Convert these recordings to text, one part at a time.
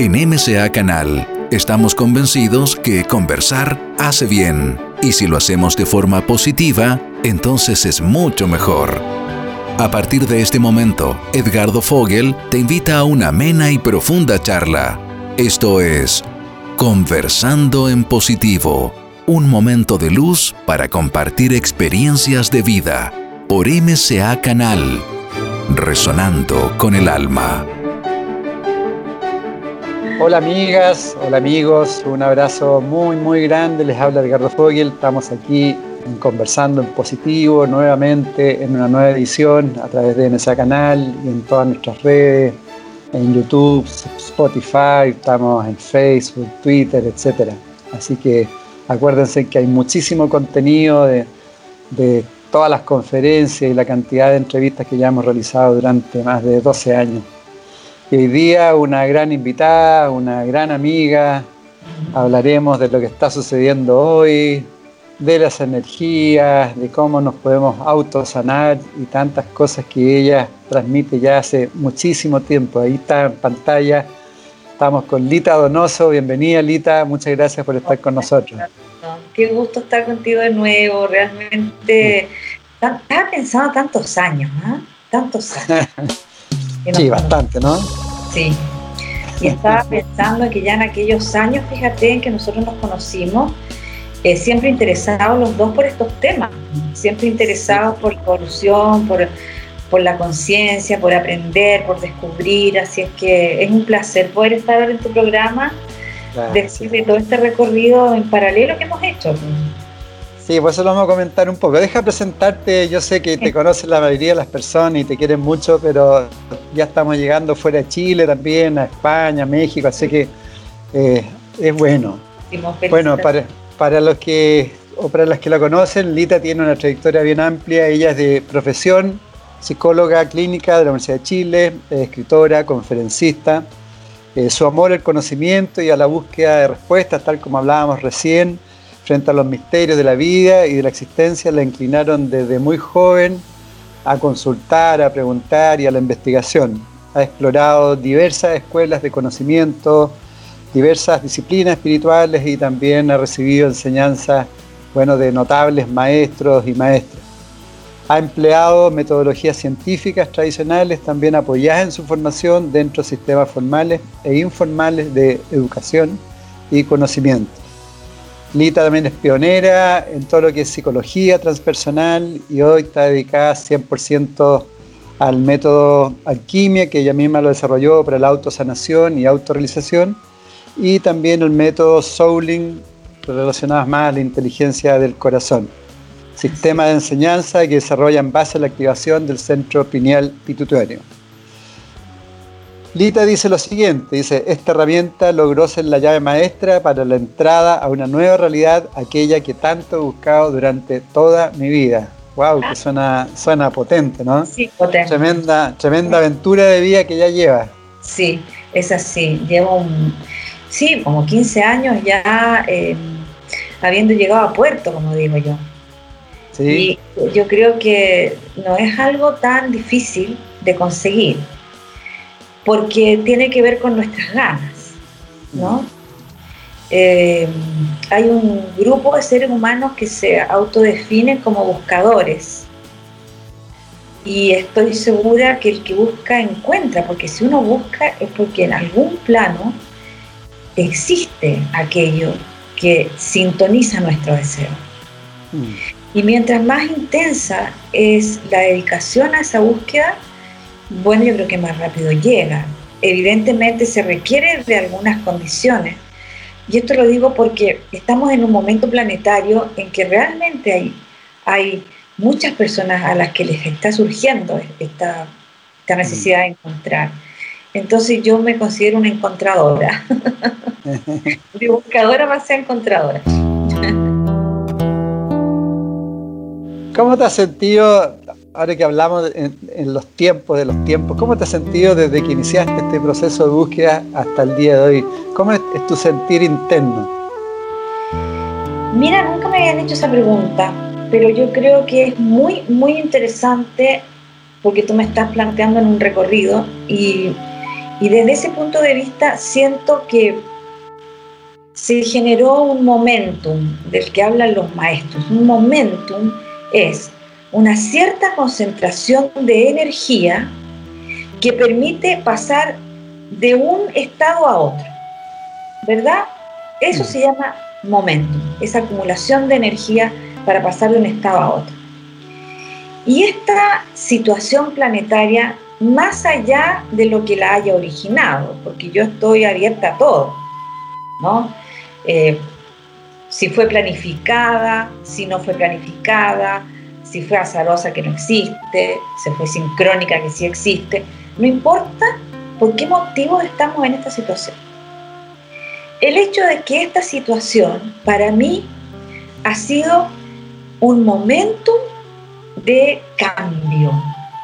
En MCA Canal estamos convencidos que conversar hace bien y si lo hacemos de forma positiva, entonces es mucho mejor. A partir de este momento, Edgardo Fogel te invita a una amena y profunda charla. Esto es Conversando en Positivo, un momento de luz para compartir experiencias de vida por MCA Canal, resonando con el alma. Hola amigas, hola amigos, un abrazo muy muy grande, les habla Edgardo Fogel, estamos aquí conversando en positivo nuevamente en una nueva edición a través de nuestro canal y en todas nuestras redes, en YouTube, Spotify, estamos en Facebook, Twitter, etc. Así que acuérdense que hay muchísimo contenido de todas las conferencias y la cantidad de entrevistas que ya hemos realizado durante más de 12 años. Y hoy día una gran invitada, una gran amiga, hablaremos de lo que está sucediendo hoy, de las energías, de cómo nos podemos autosanar y tantas cosas que ella transmite ya hace muchísimo tiempo. Ahí está en pantalla. Estamos con Lita Donoso. Bienvenida, Lita. Muchas gracias por estar con nosotros. Qué gusto estar contigo de nuevo. Realmente estaba pensando tantos años, ¿ah? Tantos años. sí, bastante, ¿no? Sí. Y estaba pensando que ya en aquellos años, fíjate, en que nosotros nos conocimos, eh, siempre interesados los dos por estos temas, siempre interesados por la evolución, por, por la conciencia, por aprender, por descubrir. Así es que es un placer poder estar en tu programa, de todo este recorrido en paralelo que hemos hecho. Sí, pues eso lo vamos a comentar un poco. Deja presentarte, yo sé que te conocen la mayoría de las personas y te quieren mucho, pero ya estamos llegando fuera de Chile también, a España, México, así que eh, es bueno. Bueno, para, para los que o para las que la conocen, Lita tiene una trayectoria bien amplia. Ella es de profesión, psicóloga clínica de la Universidad de Chile, escritora, conferencista. Eh, su amor al conocimiento y a la búsqueda de respuestas, tal como hablábamos recién, frente a los misterios de la vida y de la existencia la inclinaron desde muy joven a consultar, a preguntar y a la investigación. Ha explorado diversas escuelas de conocimiento, diversas disciplinas espirituales y también ha recibido enseñanzas bueno, de notables maestros y maestras. Ha empleado metodologías científicas tradicionales también apoyadas en su formación dentro de sistemas formales e informales de educación y conocimiento. Lita también es pionera en todo lo que es psicología transpersonal y hoy está dedicada 100% al método alquimia que ella misma lo desarrolló para la autosanación y autorrealización y también el método Souling relacionado más a la inteligencia del corazón. Sistema de enseñanza que desarrolla en base a la activación del centro pineal pituitario. Lita dice lo siguiente, dice, esta herramienta logró ser la llave maestra para la entrada a una nueva realidad, aquella que tanto he buscado durante toda mi vida. Wow, que suena, suena potente, ¿no? Sí, potente. Tremenda, tremenda aventura de vida que ya lleva. Sí, es así. Llevo un, sí, como 15 años ya eh, habiendo llegado a puerto, como digo yo. Sí. Y yo creo que no es algo tan difícil de conseguir porque tiene que ver con nuestras ganas, ¿no? Eh, hay un grupo de seres humanos que se autodefinen como buscadores y estoy segura que el que busca encuentra, porque si uno busca es porque en algún plano existe aquello que sintoniza nuestro deseo. Mm. Y mientras más intensa es la dedicación a esa búsqueda, bueno, yo creo que más rápido llega. Evidentemente se requiere de algunas condiciones. Y esto lo digo porque estamos en un momento planetario en que realmente hay, hay muchas personas a las que les está surgiendo esta, esta necesidad de encontrar. Entonces yo me considero una encontradora. de buscadora más a encontradora. ¿Cómo te has sentido ahora que hablamos en, los tiempos de los tiempos, ¿cómo te has sentido desde que iniciaste este proceso de búsqueda hasta el día de hoy? ¿Cómo es, tu sentir interno? Mira, nunca me habían hecho esa pregunta, pero yo creo que es muy, muy interesante porque tú me estás planteando en un recorrido y, y desde ese punto de vista siento que se generó un momentum del que hablan los maestros. Un momentum es una cierta concentración de energía que permite pasar de un estado a otro. ¿Verdad? Eso se llama momentum, esa acumulación de energía para pasar de un estado a otro. Y esta situación planetaria, más allá de lo que la haya originado, porque yo estoy abierta a todo, ¿no? Eh, si fue planificada, si no fue planificada, si fue azarosa que no existe, si fue sincrónica que sí existe, no importa por qué motivo estamos en esta situación. El hecho de que esta situación para mí ha sido un momento de cambio.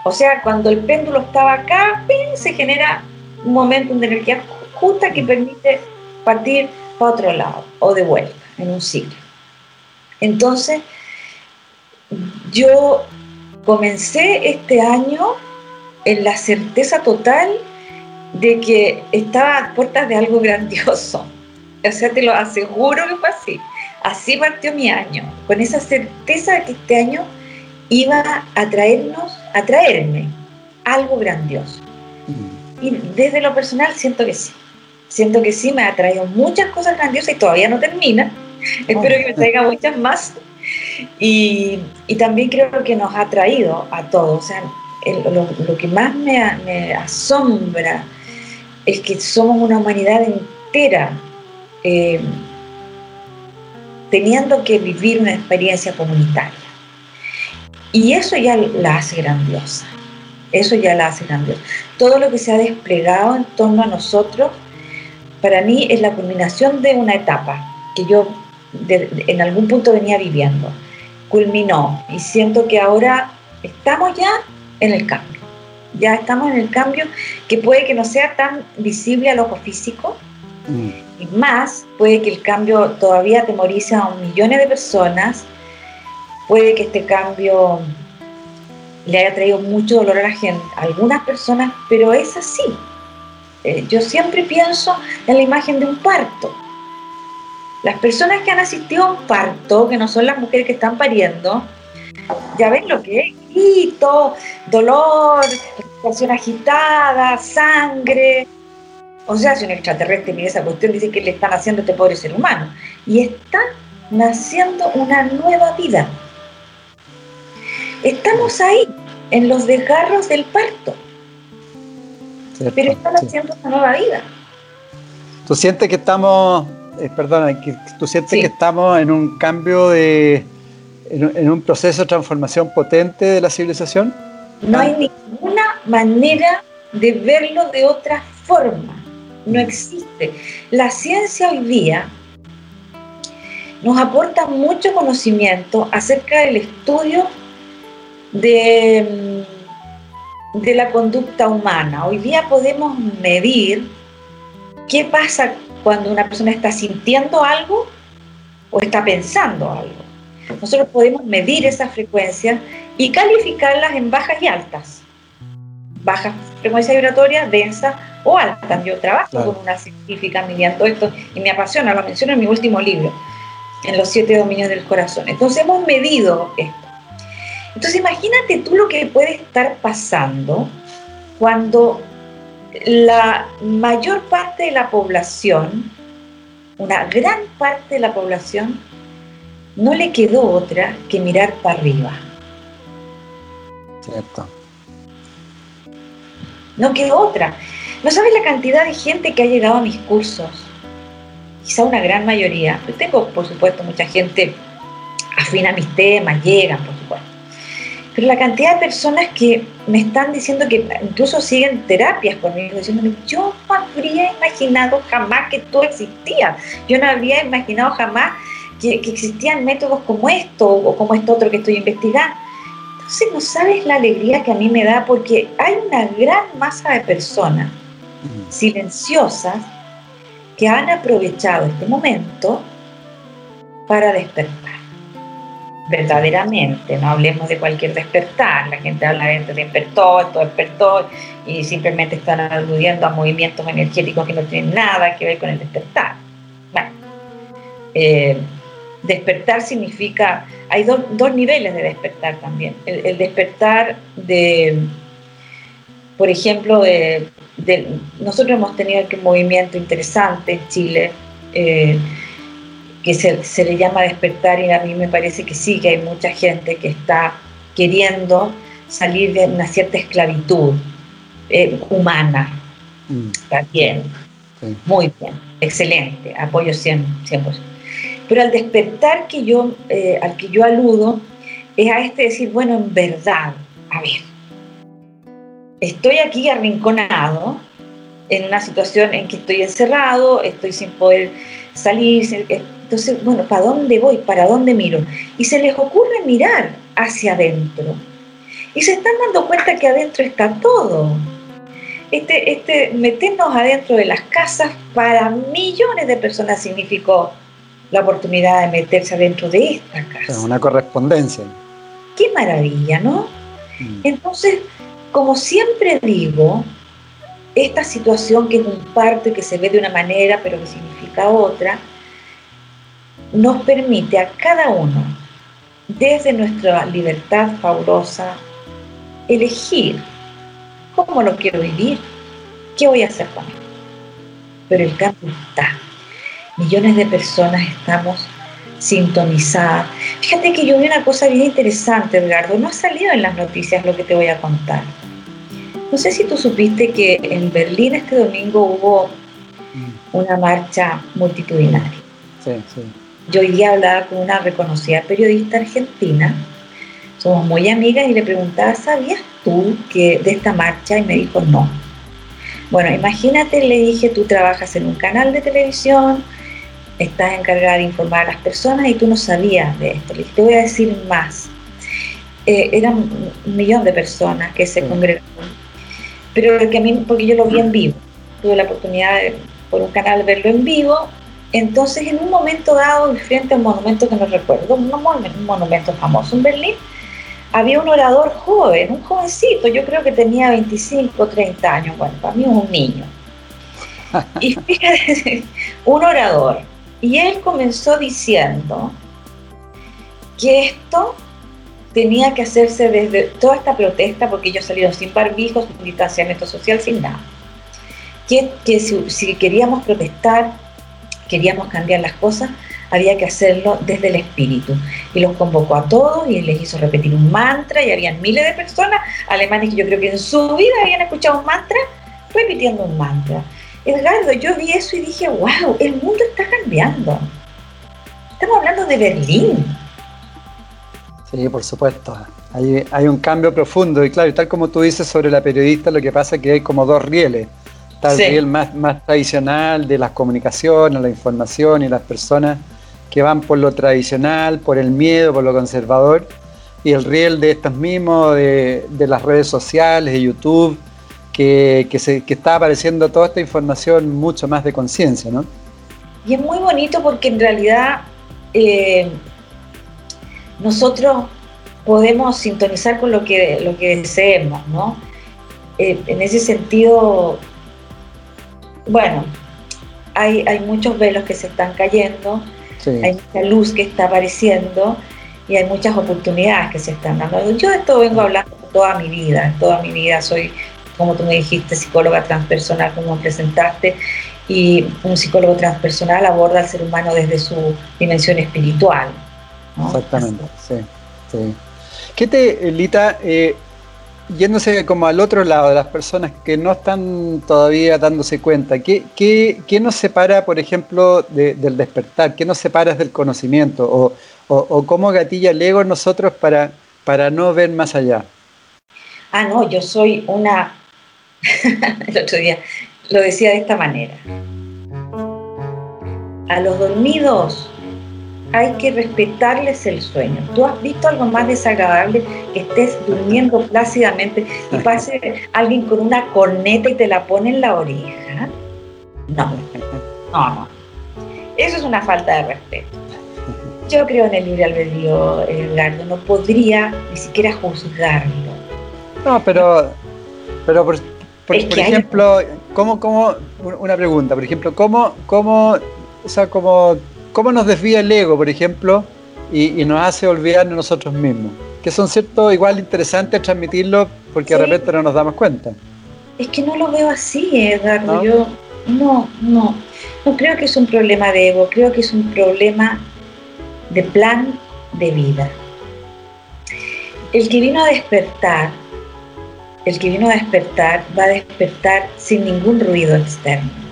O sea, cuando el péndulo estaba acá, se genera un momento de energía justa que permite partir para otro lado o de vuelta en un ciclo. Entonces, yo comencé este año en la certeza total de que estaba a puertas de algo grandioso. O sea, te lo aseguro que fue así. Así partió mi año, con esa certeza de que este año iba a traernos, a traerme algo grandioso. Mm. Y desde lo personal siento que sí. Siento que sí, me ha traído muchas cosas grandiosas y todavía no termina. Espero que me traiga muchas más. Y, también creo que nos ha traído a todos. O sea, lo, que más me, asombra es que somos una humanidad entera eh, teniendo que vivir una experiencia comunitaria. Y eso ya la hace grandiosa. Eso ya la hace grandiosa. Todo lo que se ha desplegado en torno a nosotros, para mí es la culminación de una etapa que yo en algún punto venía viviendo. Culminó y siento que ahora estamos ya en el cambio. Ya estamos en el cambio que puede que no sea tan visible al ojo físico, mm. y más puede que el cambio todavía atemorice a millones de personas Puede que este cambio le haya traído mucho dolor a la gente, a algunas personas, pero es así. Eh, yo siempre pienso en la imagen de un parto. Las personas que han asistido a un parto, que no son las mujeres que están pariendo, ya ven lo que es grito, dolor, situación agitada, sangre. O sea, si un extraterrestre mira esa cuestión, dice que le están haciendo a este pobre ser humano. Y está naciendo una nueva vida. Estamos ahí, en los desgarros del parto. pero están haciendo una nueva vida. ¿Tú sientes que estamos, eh, perdona, que tú sientes que estamos en un cambio de, en, un proceso de transformación potente de la civilización? No hay ninguna manera de verlo de otra forma. No existe. La ciencia hoy día nos aporta mucho conocimiento acerca del estudio de, de la conducta humana. Hoy día podemos medir qué pasa cuando una persona está sintiendo algo o está pensando algo. Nosotros podemos medir esas frecuencias y calificarlas en bajas y altas. Bajas frecuencia vibratoria, densa o alta. Yo trabajo con una científica midiendo esto y me apasiona, lo menciono en mi último libro, en los siete dominios del corazón. Entonces hemos medido esto. Entonces imagínate tú lo que puede estar pasando cuando la mayor parte de la población, una gran parte de la población, no le quedó otra que mirar para arriba. Cierto. No quedó otra. No sabes la cantidad de gente que ha llegado a mis cursos. Quizá una gran mayoría. Yo tengo, por supuesto, mucha gente afina a mis temas, llegan, por supuesto pero la cantidad de personas que me están diciendo que incluso siguen terapias conmigo, diciéndome, yo no habría imaginado jamás que tú existías, yo no habría imaginado jamás que, existían métodos como esto o como esto otro que estoy investigando. Entonces no sabes la alegría que a mí me da porque hay una gran masa de personas silenciosas que han aprovechado este momento para despertar verdaderamente, no hablemos de cualquier despertar, la gente habla de despertó, esto despertó, y simplemente están aludiendo a movimientos energéticos que no tienen nada que ver con el despertar. Bueno, eh, despertar significa, hay dos niveles de despertar también. El, despertar de, por ejemplo, de, nosotros hemos tenido un movimiento interesante en Chile, eh, que se, le llama despertar y a mí me parece que sí, que hay mucha gente que está queriendo salir de una cierta esclavitud eh, humana. Mm. Está bien, muy bien, excelente, apoyo 100%. 100%. Pero al despertar que yo, eh, al que yo aludo es a este decir, bueno, en verdad, a ver, estoy aquí arrinconado en una situación en que estoy encerrado, estoy sin poder salir, entonces, bueno, ¿para dónde voy? ¿Para dónde miro? Y se les ocurre mirar hacia adentro. Y se están dando cuenta que adentro está todo. Este, este, meternos adentro de las casas para millones de personas significó la oportunidad de meterse adentro de esta casa. Una correspondencia. Qué maravilla, ¿no? Mm. Entonces, como siempre digo, esta situación que es un parto y que se ve de una manera pero que significa otra, nos permite a cada uno, desde nuestra libertad fabulosa, elegir cómo lo quiero vivir, qué voy a hacer con él. Pero el cambio está millones de personas estamos sintonizadas. Fíjate que yo vi una cosa bien interesante, Edgardo, no ha salido en las noticias lo que te voy a contar. No sé si tú supiste que en Berlín este domingo hubo una marcha multitudinaria. Sí, sí. Yo hoy día hablaba con una reconocida periodista argentina, somos muy amigas y le preguntaba, ¿sabías tú que de esta marcha? Y me dijo, no. Bueno, imagínate, le dije, tú trabajas en un canal de televisión, estás encargada de informar a las personas y tú no sabías de esto. te voy a decir más. Eh, eran un millón de personas que se congregaron, pero que a mí, porque yo lo vi en vivo, tuve la oportunidad de, por un canal verlo en vivo, entonces en un momento dado, frente a un monumento que no recuerdo, un, monumento famoso en Berlín, había un orador joven, un jovencito, yo creo que tenía 25, 30 años, bueno, para mí es un niño. Y fíjate, un orador, y él comenzó diciendo que esto tenía que hacerse desde toda esta protesta, porque ellos salieron sin barbijos, sin distanciamiento social, sin nada. Que, que si, queríamos protestar, queríamos cambiar las cosas, había que hacerlo desde el espíritu. Y los convocó a todos y les hizo repetir un mantra y habían miles de personas alemanes que yo creo que en su vida habían escuchado un mantra repitiendo un mantra. Edgardo, yo vi eso y dije, wow, el mundo está cambiando. Estamos hablando de Berlín. Sí, por supuesto. Hay, hay un cambio profundo y claro, tal como tú dices sobre la periodista, lo que pasa es que hay como dos rieles. Está el riel más, más tradicional de las comunicaciones, la información y las personas que van por lo tradicional, por el miedo, por lo conservador, y el riel de estos mismos, de, de las redes sociales, de YouTube, que, se, está apareciendo toda esta información mucho más de conciencia, ¿no? Y es muy bonito porque en realidad eh, nosotros podemos sintonizar con lo que, lo que deseemos, ¿no? Eh, en ese sentido, bueno, hay, hay, muchos velos que se están cayendo, hay mucha luz que está apareciendo y hay muchas oportunidades que se están dando. Yo de esto vengo hablando toda mi vida, toda mi vida soy como tú me dijiste, psicóloga transpersonal, como presentaste, y un psicólogo transpersonal aborda al ser humano desde su dimensión espiritual. Exactamente, sí, sí. ¿Qué te, Lita, eh, yéndose como al otro lado de las personas que no están todavía dándose cuenta, ¿qué, qué, qué nos separa, por ejemplo, del despertar? ¿Qué nos separa del conocimiento? ¿O, o, o cómo gatilla el ego nosotros para, para no ver más allá? Ah, no, yo soy una el otro día lo decía de esta manera. A los dormidos hay que respetarles el sueño. ¿Tú has visto algo más desagradable que estés durmiendo plácidamente y pase alguien con una corneta y te la pone en la oreja? No, no, no. Eso es una falta de respeto. Yo creo en el libre albedrío, Edgardo, no podría ni siquiera juzgarlo. No, pero, pero por, ejemplo, ¿cómo, cómo, una pregunta, por ejemplo, ¿cómo, cómo, o sea, cómo, cómo nos desvía el ego, por ejemplo, y, nos hace olvidar de nosotros mismos? Que son cierto, igual interesantes transmitirlo porque de repente no nos damos cuenta. Es que no lo veo así, Edgardo. Yo no, no, no creo que es un problema de ego, creo que es un problema de plan de vida. El que vino a despertar, el que vino a despertar va a despertar sin ningún ruido externo.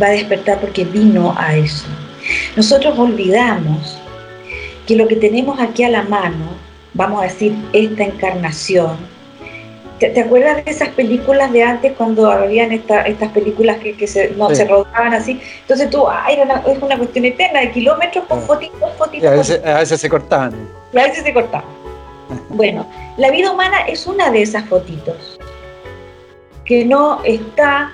Va a despertar porque vino a eso. Nosotros olvidamos que lo que tenemos aquí a la mano, vamos a decir, esta encarnación, ¿Te, acuerdas de esas películas de antes cuando habían estas películas que, se, no, se rodaban así? Entonces tú, ay, es una cuestión eterna de kilómetros con fotitos, fotitos. a, veces, a veces se cortaban. A veces se cortaban. bueno, la vida humana es una de esas fotitos que no está,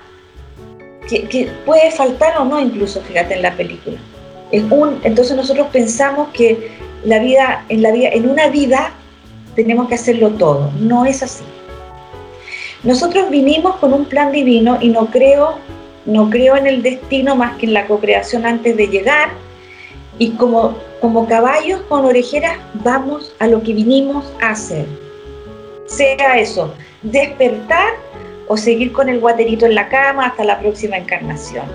que, puede faltar o no incluso, fíjate, en la película. entonces nosotros pensamos que la vida, en la vida, en una vida tenemos que hacerlo todo. No es así. Nosotros vinimos con un plan divino y no creo, no creo en el destino más que en la co-creación antes de llegar. Y como, como caballos con orejeras vamos a lo que vinimos a hacer. Sea eso, despertar o seguir con el guaterito en la cama hasta la próxima encarnación.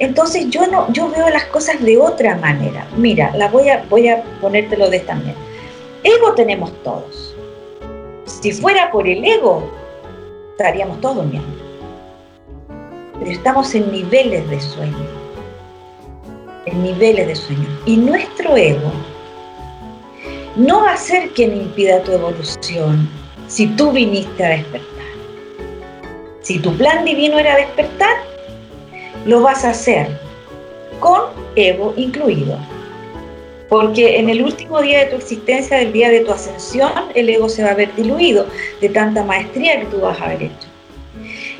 Entonces yo no, yo veo las cosas de otra manera. Mira, la voy a, voy a ponértelo de esta manera. Ego tenemos todos. Si fuera por el ego, estaríamos todos durmiendo. Pero estamos en niveles de sueño. En niveles de sueño. Y nuestro ego no va a ser quien impida tu evolución si tú viniste a despertar. Si tu plan divino era despertar, lo vas a hacer con ego incluido. Porque en el último día de tu existencia, del día de tu ascensión, el ego se va a ver diluido de tanta maestría que tú vas a haber hecho.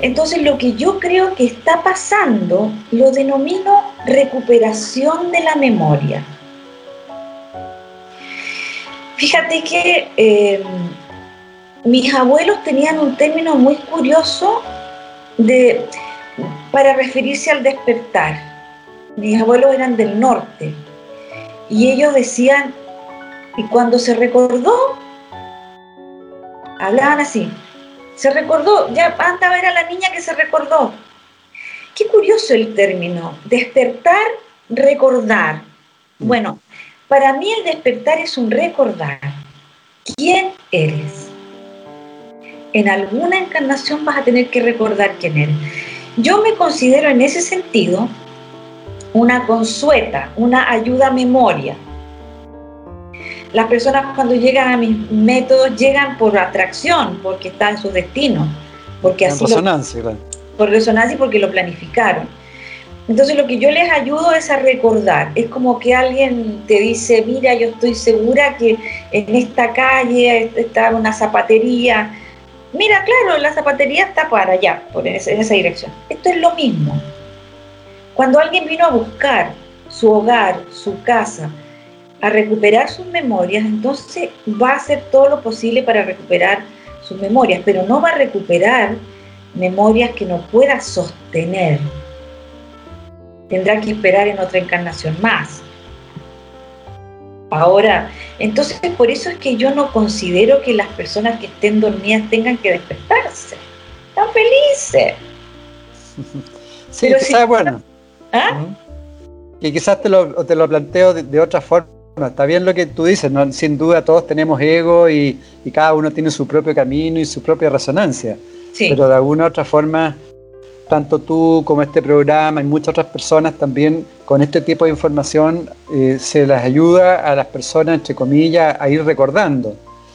Entonces lo que yo creo que está pasando lo denomino recuperación de la memoria. Fíjate que eh, mis abuelos tenían un término muy curioso de, para referirse al despertar. Mis abuelos eran del norte y ellos decían, y cuando se recordó, hablaban así, se recordó, ya anda a ver a la niña que se recordó. Qué curioso el término, despertar, recordar. Bueno, para mí el despertar es un recordar. ¿Quién eres? En alguna encarnación vas a tener que recordar quién eres. Yo me considero en ese sentido una consueta, una ayuda a memoria. Las personas cuando llegan a mis métodos llegan por atracción, porque está en su destino, porque así resonancia, por resonancia y porque lo planificaron. Entonces lo que yo les ayudo es a recordar. Es como que alguien te dice, mira, yo estoy segura que en esta calle está una zapatería. Mira, claro, la zapatería está para allá, por en esa dirección. Esto es lo mismo. Cuando alguien vino a buscar su hogar, su casa, a recuperar sus memorias, entonces va a hacer todo lo posible para recuperar sus memorias, pero no va a recuperar memorias que no pueda sostener. Tendrá que esperar en otra encarnación más. Ahora, entonces por eso es que yo no considero que las personas que estén dormidas tengan que despertarse. Están felices. Sí, pero bueno. ¿Ah? Que quizás te lo, te lo planteo de, otra forma. Está bien lo que tú dices, sin duda todos tenemos ego y, cada uno tiene su propio camino y su propia resonancia. Pero de alguna u otra forma, tanto tú como este programa y muchas otras personas también con este tipo de información eh, se les ayuda a las personas, entre comillas, a ir recordando.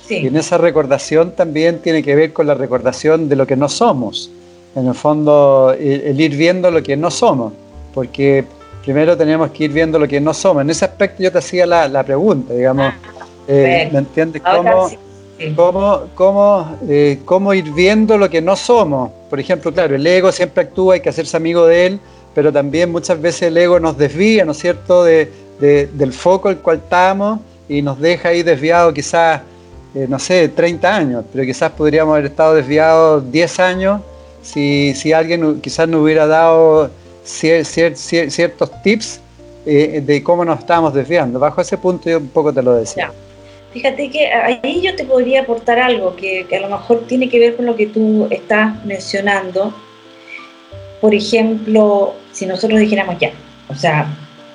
Y en esa recordación también tiene que ver con la recordación de lo que no somos. En el fondo, el ir viendo lo que no somos porque primero tenemos que ir viendo lo que no somos. En ese aspecto yo te hacía la, pregunta, digamos, ah, eh, ¿me entiendes? ¿Cómo, cómo, eh, cómo, ir viendo lo que no somos? Por ejemplo, claro, el ego siempre actúa, hay que hacerse amigo de él, pero también muchas veces el ego nos desvía, ¿no es cierto?, de, del foco el cual estamos y nos deja ahí desviado quizás, eh, no sé, 30 años, pero quizás podríamos haber estado desviados 10 años si, si alguien quizás nos hubiera dado ciertos tips eh, de cómo nos estábamos desviando. Bajo ese punto yo un poco te lo decía. Fíjate que ahí yo te podría aportar algo que, a lo mejor tiene que ver con lo que tú estás mencionando. Por ejemplo, si nosotros dijéramos ya, o sea,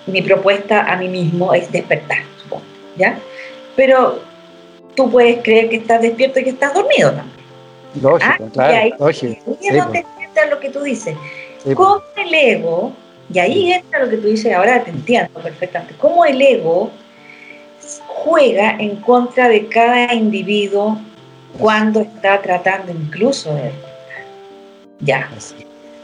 mi propuesta a mí mismo es despertar, supongo, ¿ya? Pero tú puedes creer que estás despierto y que estás dormido también. Lógico, ah, claro, y ahí, lógico. Y es donde entra lo que tú dices. ¿Cómo el ego, y ahí entra lo que tú dices, ahora te entiendo perfectamente, cómo el ego juega en contra de cada individuo cuando está tratando incluso de ya.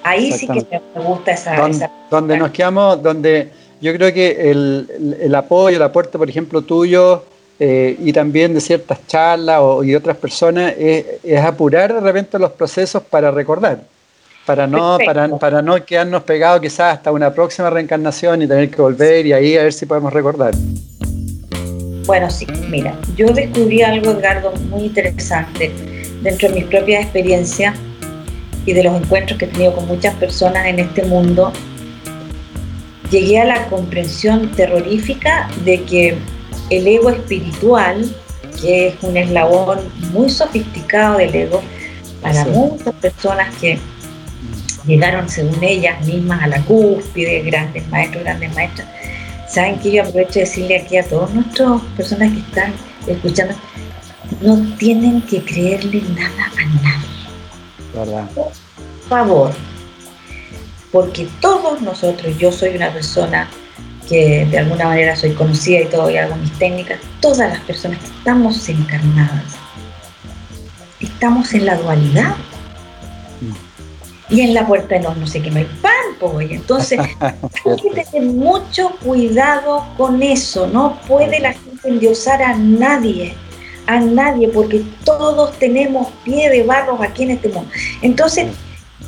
Ahí sí que me gusta esa donde, donde nos quedamos donde yo creo que el, el, apoyo el aporte por ejemplo tuyo eh, y también de ciertas charlas o, y otras personas es, es, apurar de repente los procesos para recordar para no para, para no quedarnos pegados quizás hasta una próxima reencarnación y tener que volver y ahí a ver si podemos recordar. Bueno, sí, mira, yo descubrí algo, Edgardo, muy interesante dentro de mis propias experiencias y de los encuentros que he tenido con muchas personas en este mundo. Llegué a la comprensión terrorífica de que el ego espiritual, que es un eslabón muy sofisticado del ego, para muchas personas que llegaron, según ellas mismas, a la cúspide, grandes maestros, grandes maestras, Saben que yo aprovecho de decirle aquí a todas nuestras personas que están escuchando, no tienen que creerle nada a nadie. Por favor, porque todos nosotros, yo soy una persona que de alguna manera soy conocida y todo, y hago mis técnicas, todas las personas que estamos encarnadas, estamos en la dualidad y en la puerta de no sé qué no hay pan, pues. Entonces, hay que tener mucho cuidado con eso. No puede la gente endiosar a nadie, a nadie, porque todos tenemos pie de barro aquí en este mundo. Entonces,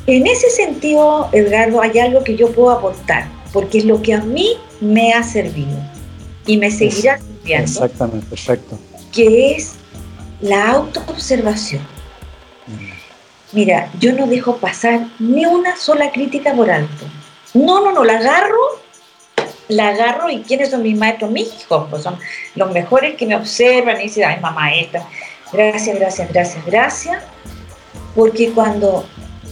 en ese sentido, Edgardo, hay algo que yo puedo aportar, porque es lo que a mí me ha servido y me seguirá sirviendo. Exactamente, perfecto. Que es la autoobservación Mira, yo no dejo pasar ni una sola crítica por alto. No, no, no, la agarro, la agarro y ¿quiénes son mis maestros? Mis hijos, pues son los mejores que me observan y dicen, ay, mamá, esta. Gracias, gracias, gracias, gracias. Porque cuando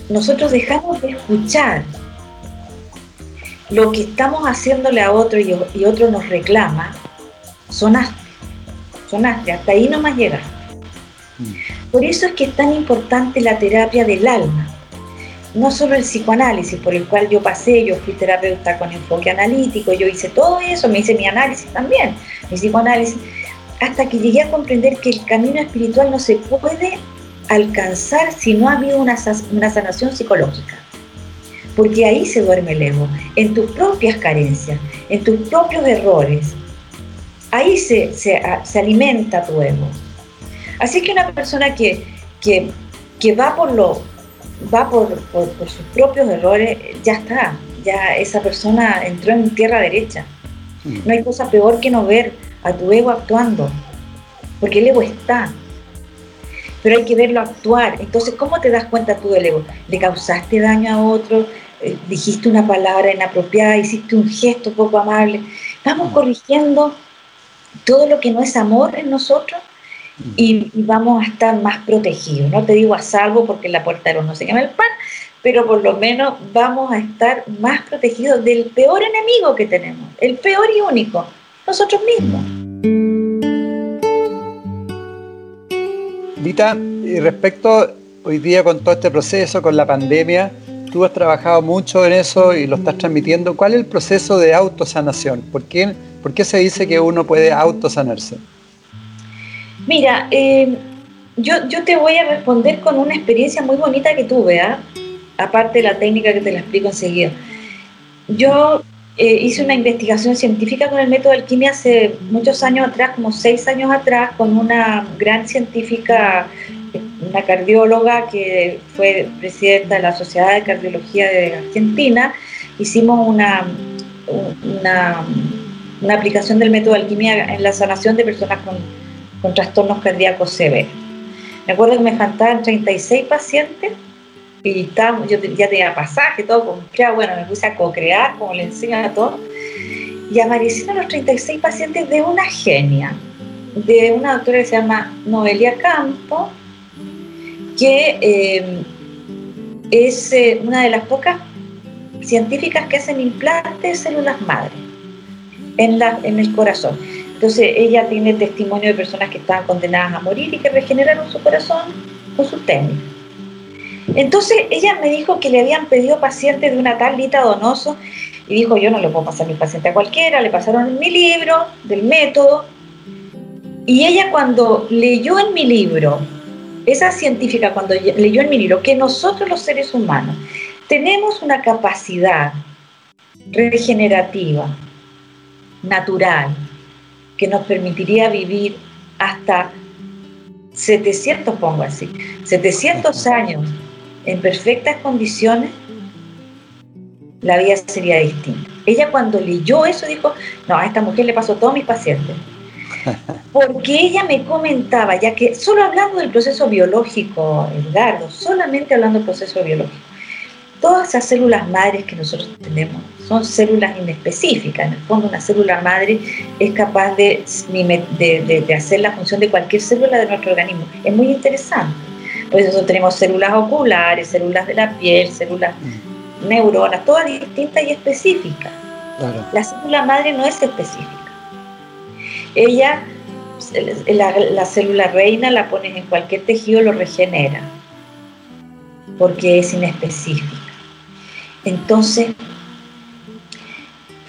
nosotros dejamos de escuchar lo que estamos haciéndole a otro y, otro nos reclama, son astres. Son astres, hasta ahí no más llega. Por eso es que es tan importante la terapia del alma. No solo el psicoanálisis, por el cual yo pasé, yo fui terapeuta con enfoque analítico, yo hice todo eso, me hice mi análisis también, mi psicoanálisis, hasta que llegué a comprender que el camino espiritual no se puede alcanzar si no ha habido una, sanación psicológica. Porque ahí se duerme el ego, en tus propias carencias, en tus propios errores. Ahí se, se alimenta tu ego. Así que una persona que, va por lo va por, sus propios errores, ya está, ya esa persona entró en tierra derecha. No hay cosa peor que no ver a tu ego actuando, porque el ego está, pero hay que verlo actuar. Entonces, ¿cómo te das cuenta tú del ego? ¿Le causaste daño a otro? Eh, ¿Dijiste una palabra inapropiada? ¿Hiciste un gesto poco amable? Vamos mm. corrigiendo todo lo que no es amor en nosotros y, vamos a estar más protegidos. No te digo a salvo porque la puerta de los no se quema el pan, pero por lo menos vamos a estar más protegidos del peor enemigo que tenemos, el peor y único, nosotros mismos. Dita, y respecto hoy día con todo este proceso, con la pandemia, tú has trabajado mucho en eso y lo estás transmitiendo. ¿Cuál es el proceso de autosanación? ¿Por qué, por qué se dice que uno puede autosanarse? Mira, eh, yo, yo te voy a responder con una experiencia muy bonita que tuve, ¿ah? aparte de la técnica que te la explico enseguida. Yo eh, hice una investigación científica con el método de alquimia hace muchos años atrás, como seis años atrás, con una gran científica, una cardióloga que fue presidenta de la Sociedad de Cardiología de Argentina. Hicimos una, una una aplicación del método de alquimia en la sanación de personas con, con trastornos cardíacos severos. Me acuerdo que me faltaban 36 pacientes y yo ya tenía pasaje, todo comprado, bueno, me puse a co-crear, como le enseñan a todos, y aparecieron los 36 pacientes de una genia, de una doctora que se llama Noelia Campo, que eh, es eh, una de las pocas científicas que hacen implantes de células madre en, en el corazón. Entonces ella tiene testimonio de personas que estaban condenadas a morir y que regeneraron su corazón con su técnica. Entonces ella me dijo que le habían pedido pacientes de una tal Lita Donoso y dijo yo no le puedo pasar mi paciente a cualquiera, le pasaron mi libro del método y ella cuando leyó en mi libro, esa científica cuando leyó en mi libro que nosotros los seres humanos tenemos una capacidad regenerativa, natural, que nos permitiría vivir hasta 700, pongo así, 700 años en perfectas condiciones, la vida sería distinta. Ella cuando leyó eso dijo, no, a esta mujer le pasó a todos mis pacientes. Porque ella me comentaba, ya que solo hablando del proceso biológico, Edgardo, solamente hablando del proceso biológico, todas esas células madres que nosotros tenemos son células inespecíficas. En el fondo, una célula madre es capaz de, de, hacer la función de cualquier célula de nuestro organismo. Es muy interesante. Por eso tenemos células oculares, células de la piel, células mm. neuronas, todas distintas y específicas. La célula madre no es específica. Ella, la, la célula reina, la pones en cualquier tejido, lo regenera, porque es inespecífica. Entonces,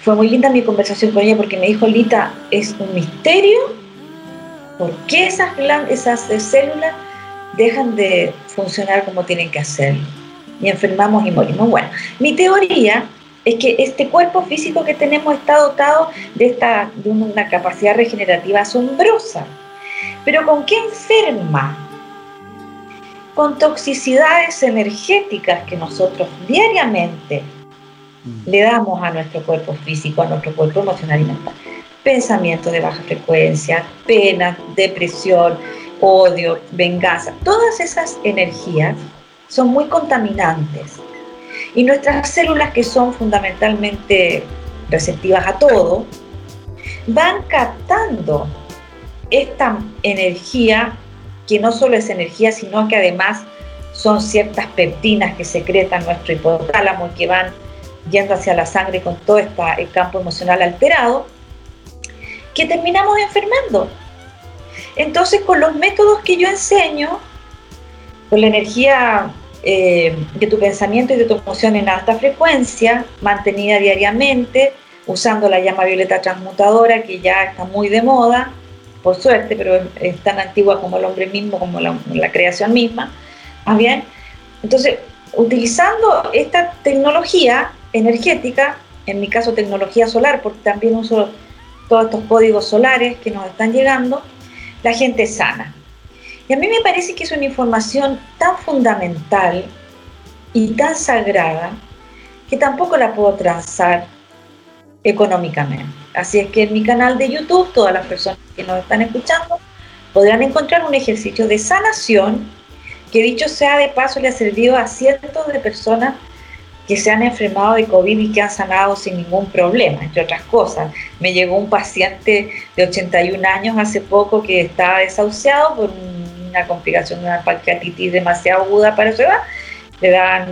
fue muy linda mi conversación con ella porque me dijo, Lita, es un misterio por qué esas, esas células dejan de funcionar como tienen que hacerlo y enfermamos y morimos. Bueno, mi teoría es que este cuerpo físico que tenemos está dotado de, esta, de una capacidad regenerativa asombrosa. Pero ¿con qué enferma? con toxicidades energéticas que nosotros diariamente. Le damos a nuestro cuerpo físico, a nuestro cuerpo emocional y mental. Pensamientos de baja frecuencia, pena, depresión, odio, venganza, todas esas energías son muy contaminantes. Y nuestras células, que son fundamentalmente receptivas a todo, van captando esta energía que no solo es energía, sino que además son ciertas peptinas que secretan nuestro hipotálamo y que van yendo hacia la sangre con todo este, el campo emocional alterado, que terminamos enfermando. Entonces, con los métodos que yo enseño, con la energía eh, de tu pensamiento y de tu emoción en alta frecuencia, mantenida diariamente, usando la llama violeta transmutadora, que ya está muy de moda, por suerte, pero es, tan antigua como el hombre mismo, como la, creación misma. Más bien, entonces, utilizando esta tecnología energética, en mi caso tecnología solar, porque también uso todos estos códigos solares que nos están llegando, la gente sana. Y a mí me parece que es una información tan fundamental y tan sagrada que tampoco la puedo transar económicamente. Así es que en mi canal de YouTube, todas las personas que nos están escuchando podrán encontrar un ejercicio de sanación que dicho sea de paso le ha servido a cientos de personas que se han enfermado de COVID y que han sanado sin ningún problema, entre otras cosas. Me llegó un paciente de 81 años hace poco que estaba desahuciado por una complicación de una pancreatitis demasiado aguda para su edad le dan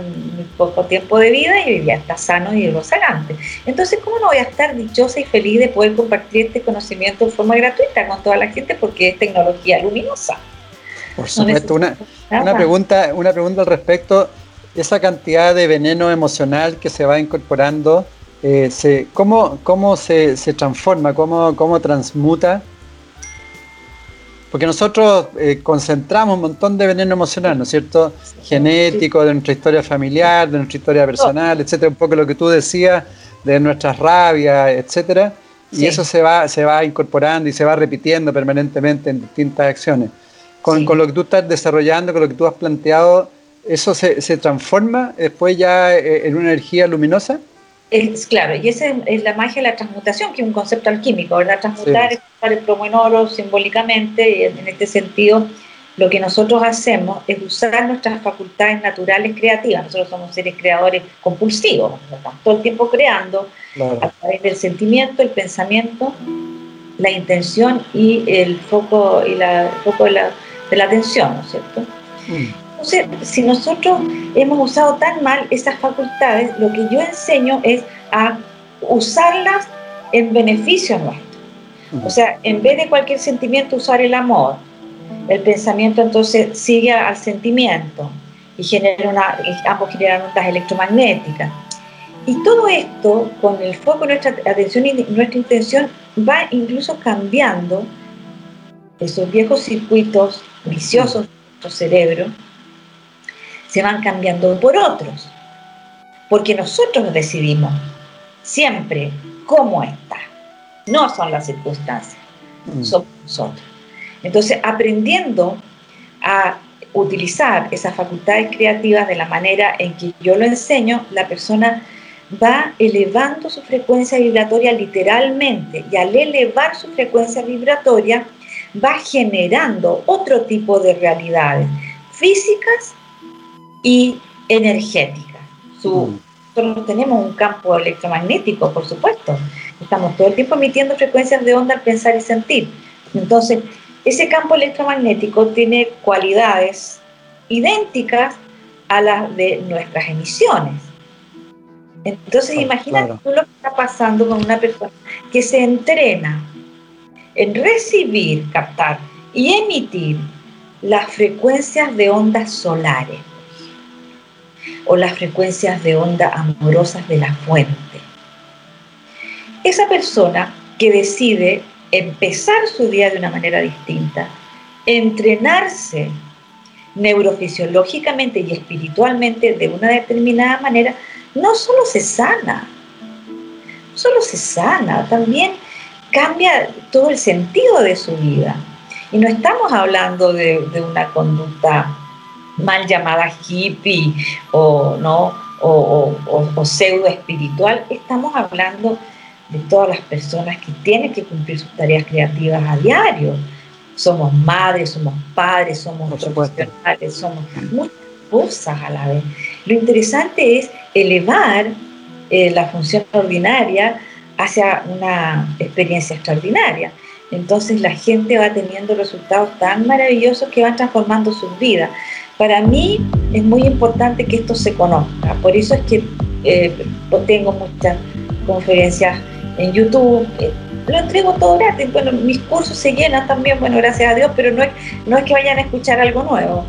poco tiempo de vida y ya está sano y rozagante. Entonces, ¿cómo no voy a estar dichosa y feliz de poder compartir este conocimiento de forma gratuita con toda la gente? Porque es tecnología luminosa. Por supuesto, una, pregunta, una pregunta al respecto. Esa cantidad de veneno emocional que se va incorporando, eh, se, ¿cómo, cómo se, se transforma? ¿Cómo, ¿Cómo transmuta porque nosotros eh, concentramos un montón de veneno emocional, ¿no es cierto? Genético, de nuestra historia familiar, de nuestra historia personal, etcétera, un poco lo que tú decías de nuestras rabias, etcétera. Y eso se va, se va incorporando y se va repitiendo permanentemente en distintas acciones. Con, lo que tú estás desarrollando, con lo que tú has planteado, ¿eso se, se transforma después ya eh, en una energía luminosa? Es, claro, y esa es la magia de la transmutación, que es un concepto alquímico, ¿verdad? Transmutar es usar el plomo en oro simbólicamente, y en este sentido lo que nosotros hacemos es usar nuestras facultades naturales creativas. Nosotros somos seres creadores compulsivos, estamos todo el tiempo creando a través del sentimiento, el pensamiento, la intención y el foco, y la, foco de, la, de la atención, ¿no es cierto? Mm. Entonces, si nosotros hemos usado tan mal esas facultades, lo que yo enseño es a usarlas en beneficio nuestro. O sea, en vez de cualquier sentimiento, usar el amor el pensamiento entonces sigue al sentimiento y genera una, ambos generan ondas electromagnéticas. Y todo esto, con el foco de nuestra atención y nuestra intención, va incluso cambiando esos viejos circuitos viciosos de nuestro cerebro, se van cambiando por otros, porque nosotros decidimos siempre cómo está, no son las circunstancias, mm. somos nosotros. Entonces, aprendiendo a utilizar esas facultades creativas de la manera en que yo lo enseño, la persona va elevando su frecuencia vibratoria literalmente y al elevar su frecuencia vibratoria va generando otro tipo de realidades físicas y energéticas. Mm. nosotros tenemos un campo electromagnético, por supuesto. Estamos todo el tiempo emitiendo frecuencias de onda al pensar y sentir. Entonces, ese campo electromagnético tiene cualidades idénticas a las de nuestras emisiones. Entonces, imagínate lo que está pasando con una persona que se entrena en recibir, captar y emitir las frecuencias de ondas solares o las frecuencias de onda amorosas de la fuente. Esa persona que decide empezar su día de una manera distinta, entrenarse neurofisiológicamente y espiritualmente de una determinada manera, no solo se sana, solo se sana, también cambia todo el sentido de su vida. Y no estamos hablando de, una conducta mal llamada hippie o, ¿no? o, o pseudo espiritual, estamos hablando de todas las personas que tienen que cumplir sus tareas creativas a diario. Somos madres, somos padres, somos profesionales, somos muchas cosas a la vez. Lo interesante es elevar eh, la función ordinaria hacia una experiencia extraordinaria. Entonces la gente va teniendo resultados tan maravillosos que van transformando sus vidas. Para mí es muy importante que esto se conozca, por eso es que eh, tengo muchas conferencias en YouTube. Eh, lo entrego todo gratis. Bueno, mis cursos se llenan también, bueno, gracias a Dios, pero no es, no es que vayan a escuchar algo nuevo.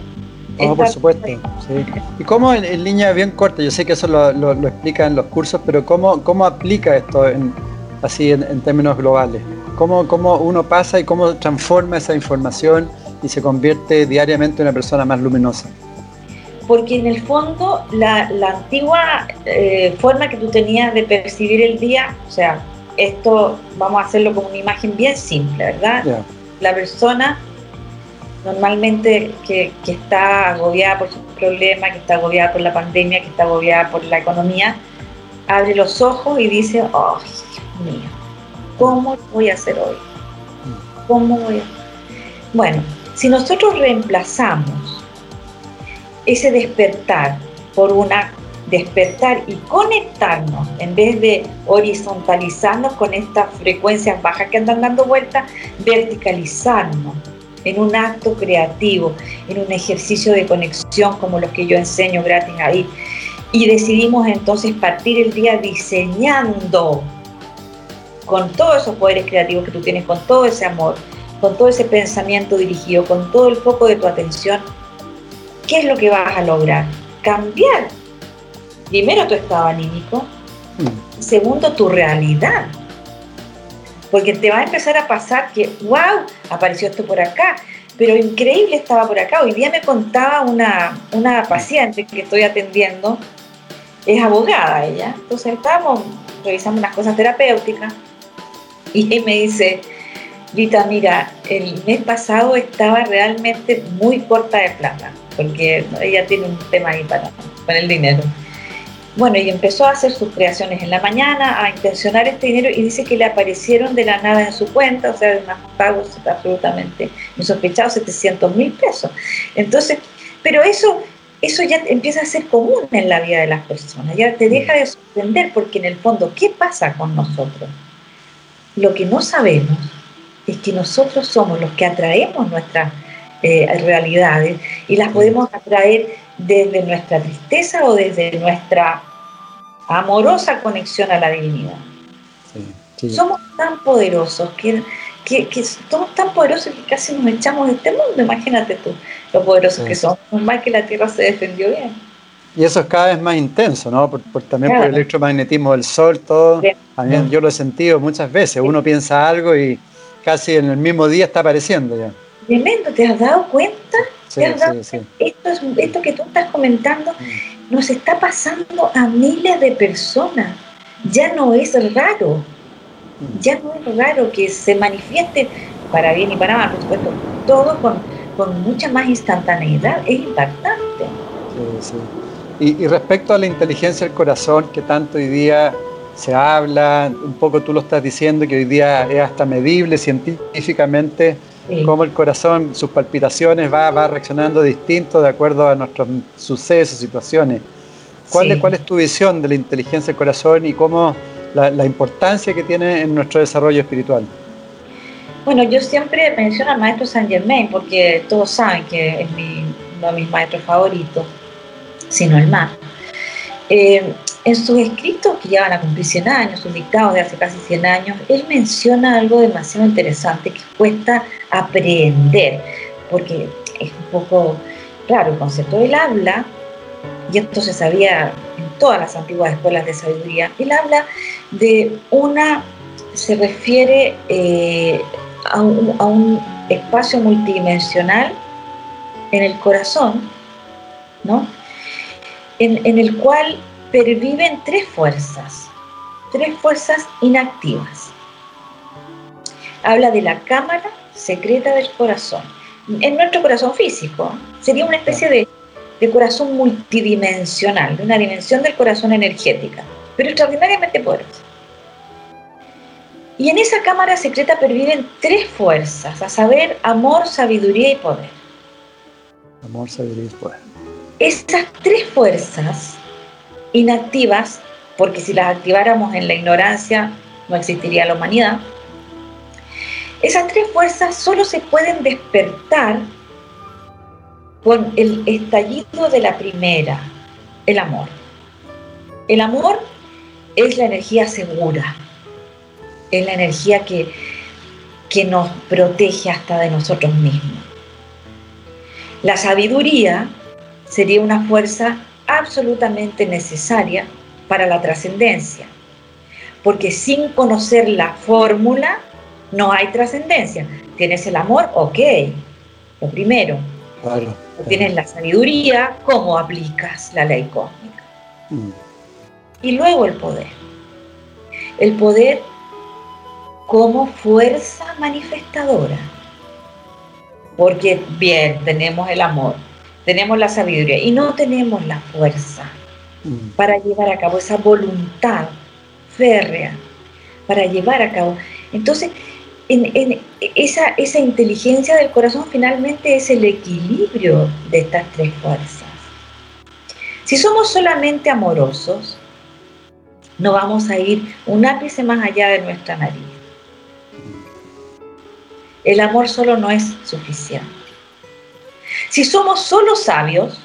No, por supuesto. Sí. ¿Y cómo en, línea bien corta? Yo sé que eso lo, lo, explican los cursos, pero ¿cómo, cómo aplica esto en, así en, términos globales? ¿Cómo, ¿Cómo uno pasa y cómo transforma esa información y se convierte diariamente en una persona más luminosa? porque en el fondo la, la antigua eh, forma que tú tenías de percibir el día, o sea, esto vamos a hacerlo como una imagen bien simple, ¿verdad? La persona normalmente que, está agobiada por sus problemas, que está agobiada por la pandemia, que está agobiada por la economía, abre los ojos y dice, oh, Dios mío, ¿cómo voy a hacer hoy? ¿Cómo voy a...? Bueno, si nosotros reemplazamos ese despertar por una despertar y conectarnos, en vez de horizontalizarnos con estas frecuencias bajas que andan dando vueltas, verticalizarnos en un acto creativo, en un ejercicio de conexión como los que yo enseño gratis ahí. Y decidimos entonces partir el día diseñando con todos esos poderes creativos que tú tienes, con todo ese amor, con todo ese pensamiento dirigido, con todo el foco de tu atención, ¿qué es lo que vas a lograr? Cambiar primero tu estado anímico, mm. segundo tu realidad. Porque te va a empezar a pasar que, wow, apareció esto por acá, pero increíble estaba por acá. Hoy día me contaba una, una paciente que estoy atendiendo, es abogada ella, entonces estábamos revisando unas cosas terapéuticas y me dice, Rita, mira, el mes pasado estaba realmente muy corta de plata, porque ella tiene un tema ahí para, para el dinero bueno, y empezó a hacer sus creaciones en la mañana, a intencionar este dinero y dice que le aparecieron de la nada en su cuenta, o sea, de unos pagos absolutamente insospechados, 700 mil pesos. Entonces, pero eso, eso ya empieza a ser común en la vida de las personas, ya te deja de sorprender porque en el fondo, ¿qué pasa con nosotros? Lo que no sabemos es que nosotros somos los que atraemos nuestras eh, realidades y las podemos atraer desde nuestra tristeza o desde nuestra amorosa conexión a la divinidad. Somos tan poderosos que, que, somos tan poderosos que casi nos echamos de este mundo. Imagínate tú lo poderosos que somos. Más que la Tierra se defendió bien. Y eso es cada vez más intenso, ¿no? Por, también por el electromagnetismo del sol, todo. También yo lo he sentido muchas veces. Uno piensa algo y casi en el mismo día está apareciendo ya. Tremendo, ¿te has dado cuenta? Esto, esto que tú estás comentando nos está pasando a miles de personas. Ya no es raro. Ya no es raro que se manifieste para bien y para mal, por supuesto, todo con, con mucha más instantaneidad. Es impactante. Y, y respecto a la inteligencia del corazón, que tanto hoy día se habla, un poco tú lo estás diciendo, que hoy día es hasta medible científicamente cómo el corazón, sus palpitaciones va, va reaccionando distinto de acuerdo a nuestros sucesos, situaciones. ¿Cuál, es, ¿Cuál es tu visión de la inteligencia del corazón y cómo la, importancia que tiene en nuestro desarrollo espiritual? Bueno, yo siempre menciono al maestro Saint Germain porque todos saben que es mi, uno de mis maestros favoritos, sino el más. Eh, en sus escritos, que ya van a cumplir 100 años, sus dictados de hace casi 100 años, él menciona algo demasiado interesante que cuesta aprender, porque es un poco, claro, el concepto del habla, y esto se sabía en todas las antiguas escuelas de sabiduría, él habla de una, se refiere eh, a, un, espacio multidimensional en el corazón, ¿no? En, el cual perviven tres fuerzas, tres fuerzas inactivas. Habla de la cámara secreta del corazón. En nuestro corazón físico sería una especie de, corazón multidimensional, de una dimensión del corazón energética, pero extraordinariamente poderosa. Y en esa cámara secreta perviven tres fuerzas, a saber, amor, sabiduría y poder. Amor, sabiduría y poder. Esas tres fuerzas inactivas, porque si las activáramos en la ignorancia no existiría la humanidad. Esas tres fuerzas solo se pueden despertar con el estallido de la primera, el amor. El amor es la energía segura, es la energía que, que nos protege hasta de nosotros mismos. La sabiduría sería una fuerza absolutamente necesaria para la trascendencia, porque sin conocer la fórmula no hay trascendencia. Tienes el amor, ok, lo primero. Tienes la sabiduría, cómo aplicas la ley cósmica. Mm. Y luego el poder. El poder como fuerza manifestadora. Porque bien, tenemos el amor, tenemos la sabiduría y no tenemos la fuerza mm. para llevar a cabo esa voluntad férrea, para llevar a cabo. Entonces, en, esa, esa inteligencia del corazón finalmente es el equilibrio de estas tres fuerzas. Si somos solamente amorosos, no vamos a ir un ápice más allá de nuestra nariz. El amor solo no es suficiente. Si somos solo sabios,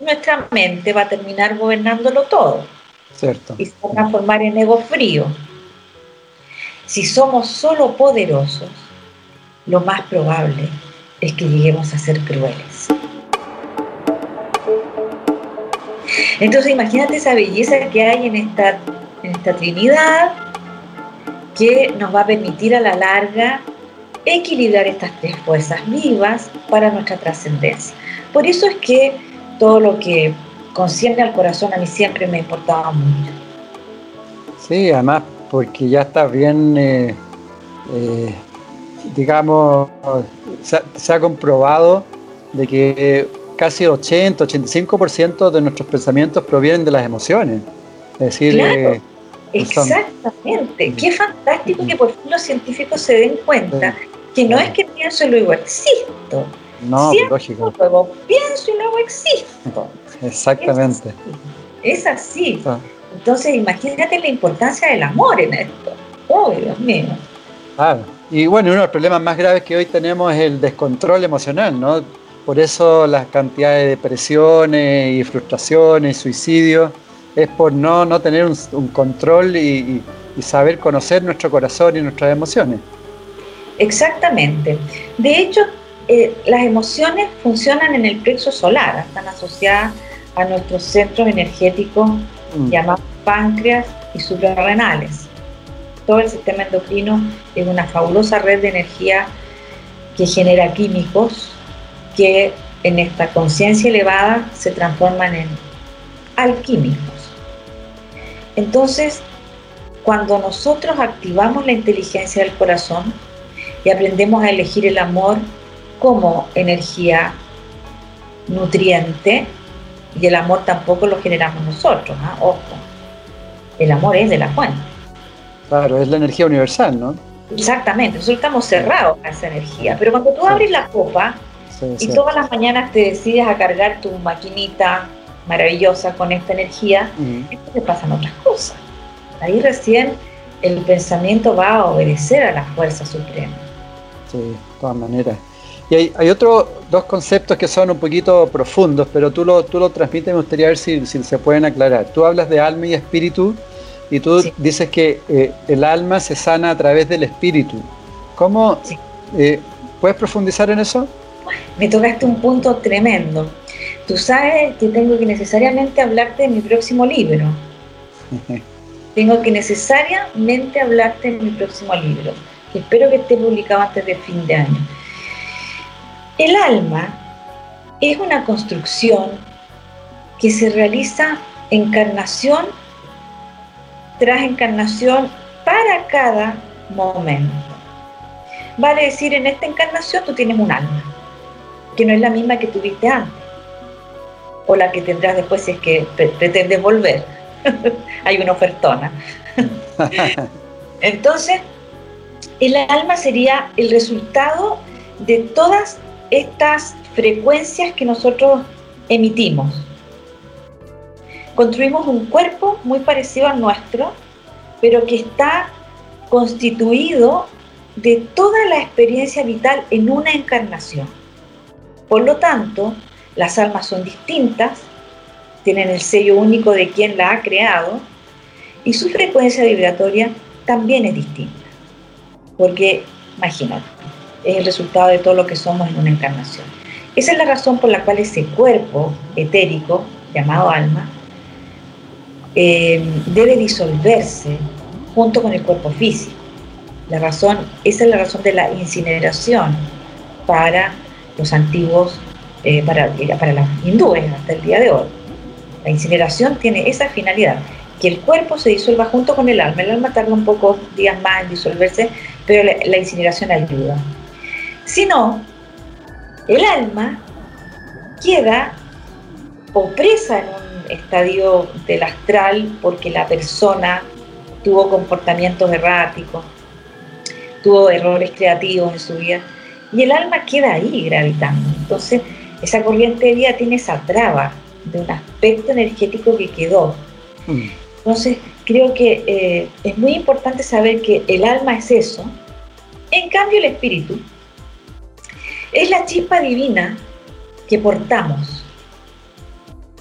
nuestra mente va a terminar gobernándolo todo. Cierto. Y se va a transformar en ego frío. Si somos solo poderosos, lo más probable es que lleguemos a ser crueles. Entonces imagínate esa belleza que hay en esta, en esta Trinidad que nos va a permitir a la larga equilibrar estas tres fuerzas vivas para nuestra trascendencia. Por eso es que todo lo que concierne al corazón a mí siempre me importaba mucho. Sí, además porque ya está bien, eh, eh, digamos, se ha, comprobado de que casi 80-85% de nuestros pensamientos provienen de las emociones. Es decir, eh, exactamente. Qué fantástico que por fin los científicos se den cuenta que no es que pienso y luego existo. No, lógico. Luego pienso y luego existo. Exactamente. Es así. Ah. Entonces, imagínate la importancia del amor en esto. Oh, Dios mío. Claro. Y bueno, uno de los problemas más graves que hoy tenemos es el descontrol emocional, ¿no? Por eso las cantidades de depresiones y frustraciones y suicidios es por no, no tener un, control y, saber conocer nuestro corazón y nuestras emociones. Exactamente. De hecho, eh, las emociones funcionan en el plexo solar, están asociadas a nuestros centros energéticos mm. llamados páncreas y suprarrenales. Todo el sistema endocrino es una fabulosa red de energía que genera químicos que en esta conciencia elevada se transforman en alquímicos. Entonces, cuando nosotros activamos la inteligencia del corazón y aprendemos a elegir el amor como energía nutriente, y el amor tampoco lo generamos nosotros, ¿ah? ojo, el amor es de la fuente. Claro, es la energía universal, ¿no? Exactamente, nosotros estamos cerrados a esa energía, pero cuando tú abres la copa y todas las mañanas te decides a cargar tu maquinita maravillosa con esta energía, entonces pasan otras cosas. Ahí recién el pensamiento va a obedecer a la fuerza suprema. Sí, de todas maneras. Y hay, otros dos conceptos que son un poquito profundos, pero tú lo, tú lo transmites, me gustaría ver si, se pueden aclarar. Tú hablas de alma y espíritu y tú dices que eh, el alma se sana a través del espíritu. ¿Cómo? Eh, ¿Puedes profundizar en eso? Me tocaste un punto tremendo. Tú sabes que tengo que necesariamente hablarte de mi próximo libro. tengo que necesariamente hablarte de mi próximo libro, espero que esté publicado antes de fin de año. El alma es una construcción que se realiza encarnación tras encarnación para cada momento. Vale decir, en esta encarnación tú tienes un alma, que no es la misma que tuviste antes, o la que tendrás después si es que pretendes volver. Hay una ofertona. Entonces, el alma sería el resultado de todas estas frecuencias que nosotros emitimos. Construimos un cuerpo muy parecido al nuestro, pero que está constituido de toda la experiencia vital en una encarnación. Por lo tanto, las almas son distintas, tienen el sello único de quien la ha creado y su frecuencia vibratoria también es distinta. Porque, imagínate, es el resultado de todo lo que somos en una encarnación. Esa es la razón por la cual ese cuerpo etérico, llamado alma, eh, debe disolverse junto con el cuerpo físico. La razón, esa es la razón de la incineración para los antiguos, eh, para, para las hindúes hasta el día de hoy. La incineración tiene esa finalidad, que el cuerpo se disuelva junto con el alma. El alma tarda un poco días más en disolverse, pero la incineración ayuda. Si no, el alma queda opresa en un estadio del astral porque la persona tuvo comportamientos erráticos, tuvo errores creativos en su vida, y el alma queda ahí gravitando. Entonces, esa corriente de vida tiene esa traba de un aspecto energético que quedó. Mm. Entonces, creo que eh, es muy importante saber que el alma es eso. En cambio, el espíritu es la chispa divina que portamos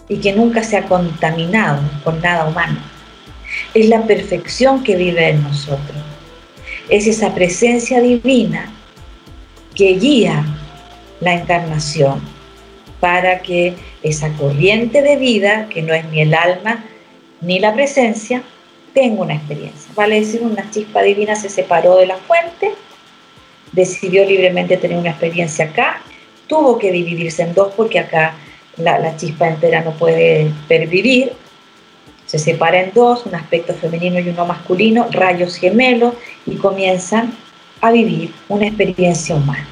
y que nunca se ha contaminado con nada humano. Es la perfección que vive en nosotros. Es esa presencia divina que guía la encarnación para que esa corriente de vida, que no es ni el alma ni la presencia, tenga una experiencia. Vale decir, una chispa divina se separó de la fuente decidió libremente tener una experiencia acá, tuvo que dividirse en dos porque acá la, chispa entera no puede pervivir, se separa en dos, un aspecto femenino y uno masculino, rayos gemelos, y comienzan a vivir una experiencia humana.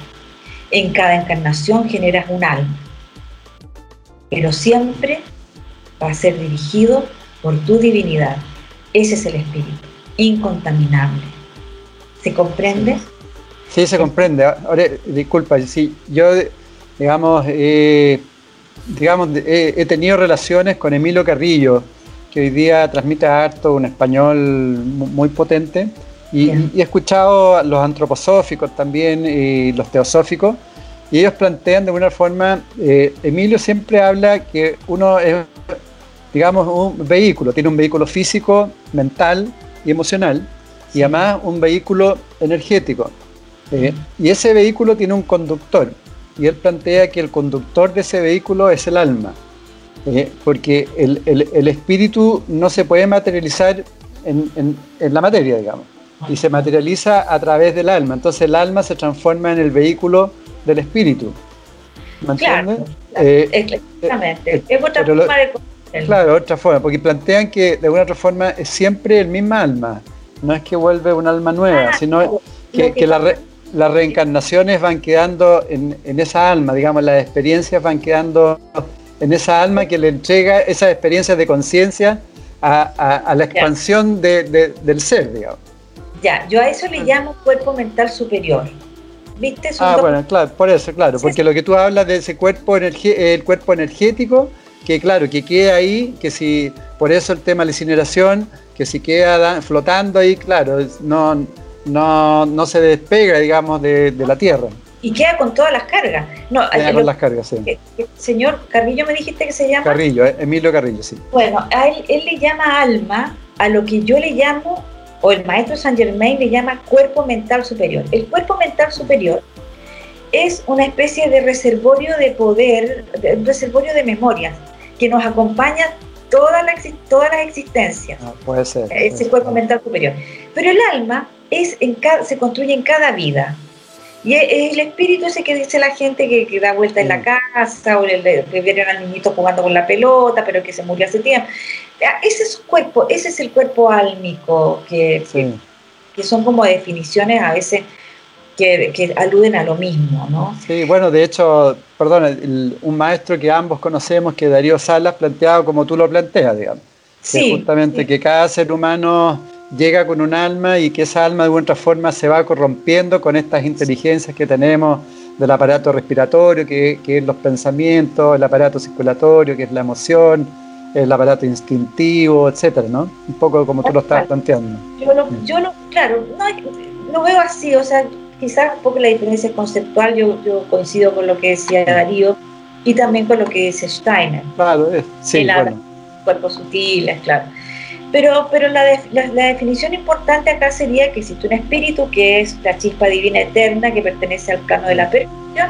En cada encarnación generas un alma. pero siempre va a ser dirigido por tu divinidad. Ese es el espíritu, incontaminable. ¿Se comprende? Sí, se comprende. Ahora, disculpa, sí, yo, digamos, digamos he, tenido relaciones con Emilio Carrillo, que hoy día transmite harto un español muy potente, y, he escuchado los antroposóficos también y los teosóficos, y ellos plantean de alguna forma, eh, Emilio siempre habla que uno es, digamos, un vehículo, tiene un vehículo físico, mental y emocional, y además un vehículo energético. Eh, y ese vehículo tiene un conductor, y él plantea que el conductor de ese vehículo es el alma, eh, porque el, espíritu no se puede materializar en la materia, digamos y se materializa a través del alma. Entonces el alma se transforma en el vehículo del espíritu. ¿Me entiendes? Claro, eh, exactamente. Es otra forma de Claro, otra forma, porque plantean que de alguna otra forma es siempre el mismo alma. No es que vuelve un alma nueva, ah, sino que, las reencarnaciones van quedando en, esa alma, digamos, las experiencias van quedando en esa alma que le entrega esas experiencias de conciencia a, la expansión del ser, digamos. Ya, yo a eso le llamo cuerpo mental superior. ¿Viste? ah, bueno, claro, por eso, claro, porque lo que tú hablas de ese cuerpo, el cuerpo energético, que claro, que queda ahí, que si, por eso el tema de la incineración, que si queda flotando ahí, claro, no, no, no se despega, digamos, de, la tierra. Y queda con todas las cargas. No, queda con las cargas, sí. Señor Carrillo, me dijiste que se llama. Carrillo, eh, Emilio Carrillo, sí. Bueno, a él, él le llama alma a lo que yo le llamo o el maestro Saint Germain le llama cuerpo mental superior. El cuerpo mental superior es una especie de reservorio de poder, un reservorio de memorias que nos acompaña toda la, todas las existencias. Ah, puede ser. Ese cuerpo mental superior. Pero el alma es en se construye en cada vida. Y es el espíritu ese que dice la gente que, da vuelta en la casa, o le, que vieron al niñito jugando con la pelota, pero que se murió hace tiempo. Ese es cuerpo, ese es el cuerpo álmico, que, que, son como definiciones a veces que, aluden a lo mismo, ¿no? Sí, bueno, de hecho, perdón, un maestro que ambos conocemos, que Darío Salas, planteado como tú lo planteas, digamos. Sí, justamente que cada ser humano llega con un alma y que esa alma de alguna forma se va corrompiendo con estas inteligencias que tenemos del aparato respiratorio, que, que es los pensamientos, el aparato circulatorio, que es la emoción, el aparato instintivo, etcétera, ¿no? Un poco como tú lo estabas planteando. Yo lo, yo lo claro, no, lo veo así, o sea, quizás un poco la diferencia conceptual, yo, yo coincido con lo que decía Darío y también con lo que dice Steiner. Claro, sí, bueno. Cuerpos sutiles, claro. Pero, pero la, la, definición importante acá sería que existe un espíritu que es la chispa divina eterna que pertenece al plano de la perfección,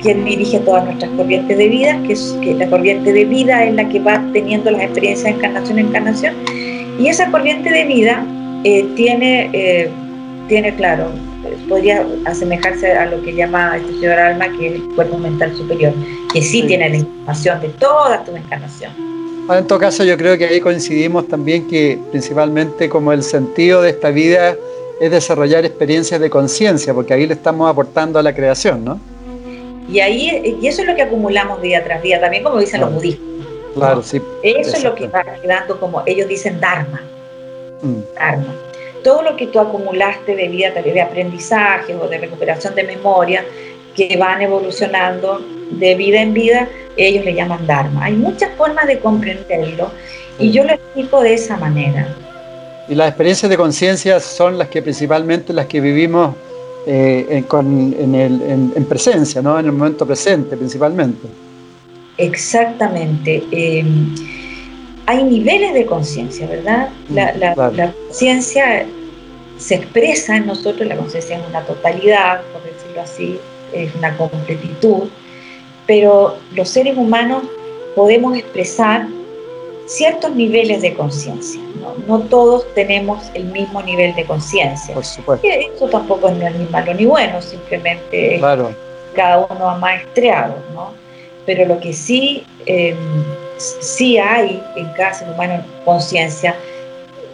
quien dirige todas nuestras corrientes de vida, que, es, que la corriente de vida es la que va teniendo las experiencias de encarnación en encarnación. Y esa corriente de vida eh, tiene, eh, tiene, claro, podría asemejarse a lo que llama este señor Alma, que es el cuerpo mental superior, que sí, sí. tiene la información de toda tu encarnación. En todo caso, yo creo que ahí coincidimos también que principalmente como el sentido de esta vida es desarrollar experiencias de conciencia, porque ahí le estamos aportando a la creación, ¿no? Y ahí y eso es lo que acumulamos día tras día, también como dicen los budistas. Claro, sí. Eso es lo que va quedando como ellos dicen dharma. Mm. Dharma. Todo lo que tú acumulaste de vida, de aprendizaje o de recuperación de memoria, que van evolucionando de vida en vida, ellos le llaman Dharma. Hay muchas formas de comprenderlo y yo lo explico de esa manera. Y las experiencias de conciencia son las que principalmente las que vivimos eh, en, presencia, ¿no? en el momento presente principalmente. Exactamente. Em, hay niveles de conciencia, ¿verdad? La, la conciencia se expresa en nosotros, la conciencia es una totalidad, por decirlo así, es una completitud, pero los seres humanos podemos expresar ciertos niveles de conciencia. ¿no? todos tenemos el mismo nivel de conciencia. Por supuesto. Eso tampoco no es ni malo ni bueno, simplemente cada uno ha maestreado. ¿no? Pero lo que sí, em, sí hay en cada ser humano conciencia,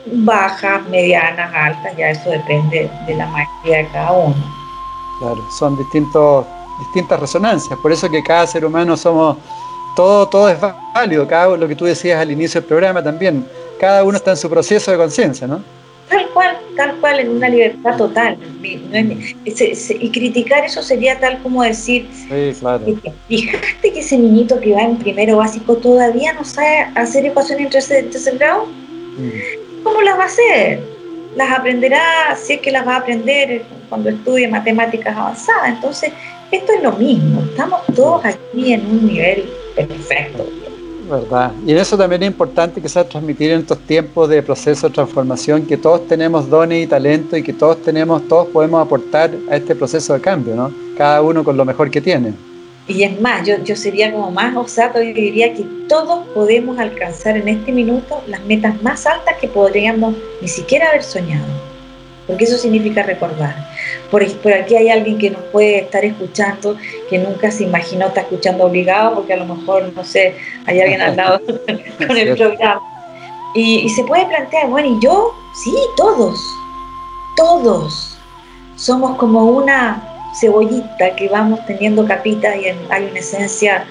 bajas, medianas, altas, ya eso depende de la maestría de cada uno. Claro, son distintos, distintas resonancias, por eso que cada ser humano somos todo, todo es válido, cada, lo que tú decías al inicio del programa también, cada uno está en su proceso de conciencia, ¿no? Tal cual, tal cual, en una libertad total. Y criticar eso sería tal como decir, sí, claro. fíjate que ese niñito que va en primero básico todavía no sabe hacer ecuaciones en tercer, tercer grado. Mm. ¿Cómo las va a hacer? Las aprenderá, si es que las va a aprender cuando estudie matemáticas avanzadas. Entonces, esto es lo mismo, estamos todos aquí en un nivel perfecto. ¿Verdad? Y en eso también es importante sea transmitir en estos tiempos de proceso de transformación que todos tenemos dones y talento y que todos tenemos, todos podemos aportar a este proceso de cambio, ¿no? Cada uno con lo mejor que tiene. Y es más, yo, yo sería como más osato y diría que todos podemos alcanzar en este minuto las metas más altas que podríamos ni siquiera haber soñado porque eso significa recordar. Por, por, aquí hay alguien que nos puede estar escuchando, que nunca se imaginó estar escuchando obligado, porque a lo mejor, no sé, hay alguien al lado con el programa. Y, se puede plantear, bueno, y yo, sí, todos, todos somos como una cebollita que vamos teniendo capitas y hay una esencia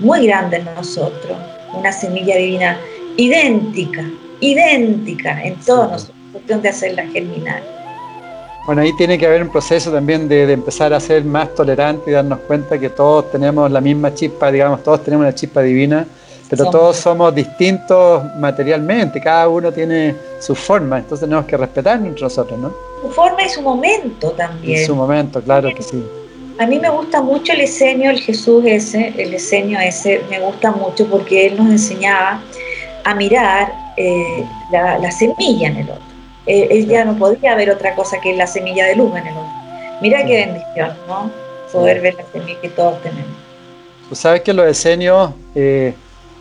muy grande en nosotros, una semilla divina idéntica, idéntica en todos nosotros, cuestión de hacerla germinar. Bueno, ahí tiene que haber un proceso también de, empezar a ser más tolerante y darnos cuenta que todos tenemos la misma chispa, digamos, todos tenemos una chispa divina, pero todos somos distintos materialmente, cada uno tiene su forma, entonces tenemos que respetarnos entre nosotros, ¿no? Su forma y su momento también. Y su momento, claro que sí. A mí me gusta mucho el esenio, el Jesús ese, el esenio ese, me gusta mucho porque él nos enseñaba a mirar eh, la, la semilla en el otro eh, él ya no podía ver otra cosa que la semilla de luz en el otro. Mira qué bendición, ¿no? Poder ver la semilla que todos tenemos. Tú sabes que los esenios eh,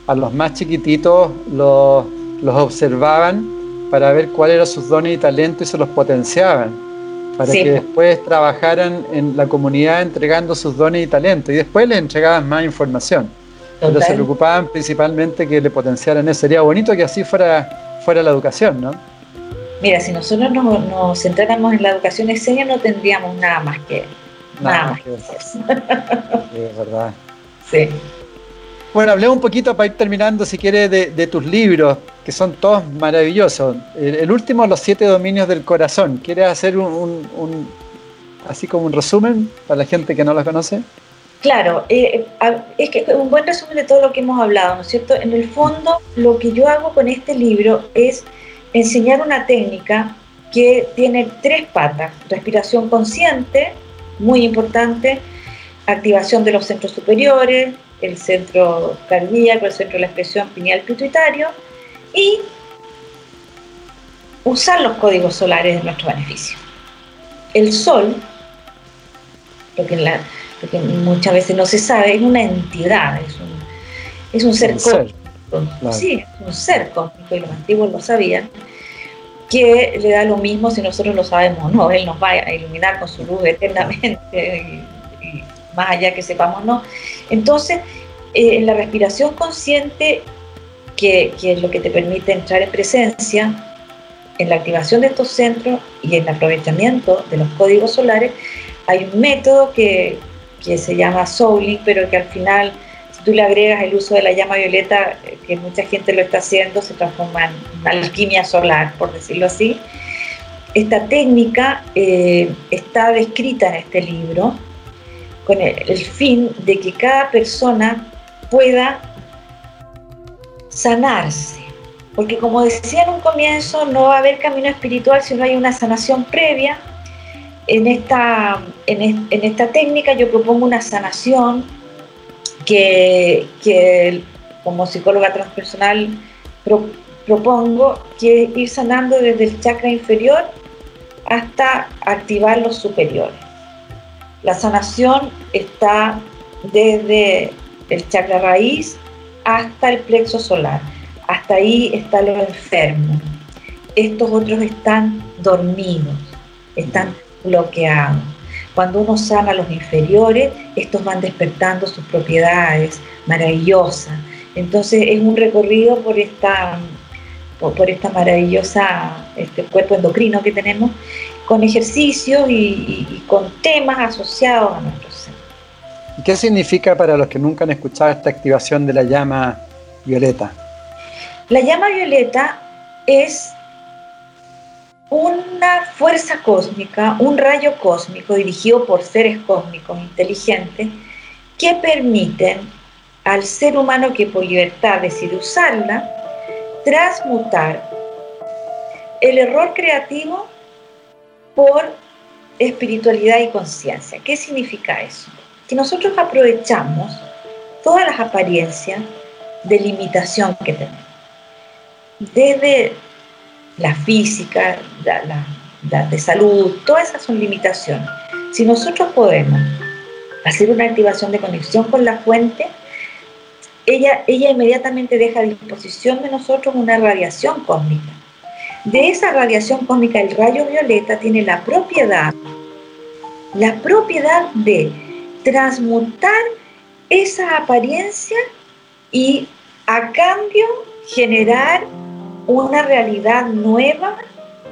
a los más chiquititos los, los observaban para ver cuáles eran sus dones y talentos y se los potenciaban, para que después trabajaran en la comunidad entregando sus dones y talentos y después les entregaban más información. Pero se preocupaban principalmente que le potenciaran eso. Sería bonito que así fuera, fuera la educación, ¿no? Mira, si nosotros nos, centráramos en la educación escénica no tendríamos nada más que nada, más que eso. Sí, es verdad. Sí. Bueno, hablé un poquito para ir terminando, si quieres, de, tus libros, que son todos maravillosos. El, último, Los siete dominios del corazón. ¿Quieres hacer un, así como un resumen para la gente que no los conoce? Claro, eh, es que un buen resumen de todo lo que hemos hablado, ¿no es cierto? En el fondo, lo que yo hago con este libro es enseñar una técnica que tiene tres patas. Respiración consciente, muy importante, activación de los centros superiores, el centro cardíaco, el centro de la expresión pineal pituitario y usar los códigos solares de nuestro beneficio. El sol, lo que, muchas veces no se sabe, es una entidad, es un, es un ser Sí, un ser cósmico y los antiguos lo sabían, que le da lo mismo si nosotros lo sabemos no. Él nos va a iluminar con su luz eternamente más allá que sepamos no. Entonces, eh, en la respiración consciente, que, que es lo que te permite entrar en presencia, en la activación de estos centros y en el aprovechamiento de los códigos solares, hay un método que, que se llama Souling, pero que al final tú le agregas el uso de la llama violeta, eh, que mucha gente lo está haciendo, se transforma en una alquimia solar, por decirlo así. Esta técnica eh, está descrita en este libro con el, fin de que cada persona pueda sanarse. Porque como decía en un comienzo, no va a haber camino espiritual si no hay una sanación previa. En esta, en esta técnica yo propongo una sanación que, como psicóloga transpersonal propongo que ir sanando desde el chakra inferior hasta activar los superiores. La sanación está desde el chakra raíz hasta el plexo solar. Hasta ahí está lo enfermo. Estos otros están dormidos, están bloqueados. Cuando uno sana los inferiores, estos van despertando sus propiedades maravillosas. Entonces es un recorrido por esta, por, esta maravillosa este cuerpo endocrino que tenemos, con ejercicios y, con temas asociados a nuestro ser. ¿Qué significa para los que nunca han escuchado esta activación de la llama violeta? La llama violeta es una fuerza cósmica, un rayo cósmico dirigido por seres cósmicos inteligentes que permiten al ser humano que por libertad decide usarla, transmutar el error creativo por espiritualidad y conciencia. ¿Qué significa eso? Que nosotros aprovechamos todas las apariencias de limitación que tenemos. Desde la física, la, de salud, todas esas son limitaciones. Si nosotros podemos hacer una activación de conexión con la fuente, ella, ella inmediatamente deja a disposición de nosotros una radiación cósmica. De esa radiación cósmica, el rayo violeta tiene la propiedad, la propiedad de transmutar esa apariencia y a cambio generar una realidad nueva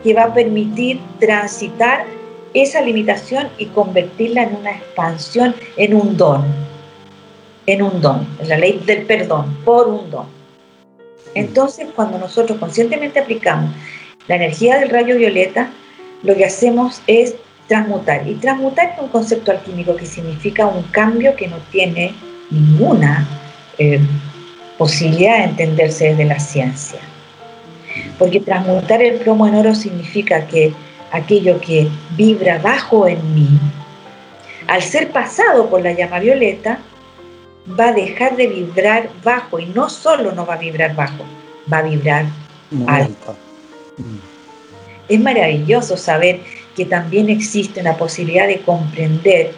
que va a permitir transitar esa limitación y convertirla en una expansión, en un don, en un don, en la ley del perdón, por un don. Entonces, cuando nosotros conscientemente aplicamos la energía del rayo violeta, lo que hacemos es transmutar. Y transmutar es un concepto alquímico que significa un cambio que no tiene ninguna eh, posibilidad de entenderse desde la ciencia. Porque transmutar el plomo en oro significa que aquello que vibra bajo en mí, al ser pasado por la llama violeta, va a dejar de vibrar bajo y no solo no va a vibrar bajo, va a vibrar alto. Es maravilloso saber que también existe una posibilidad de comprender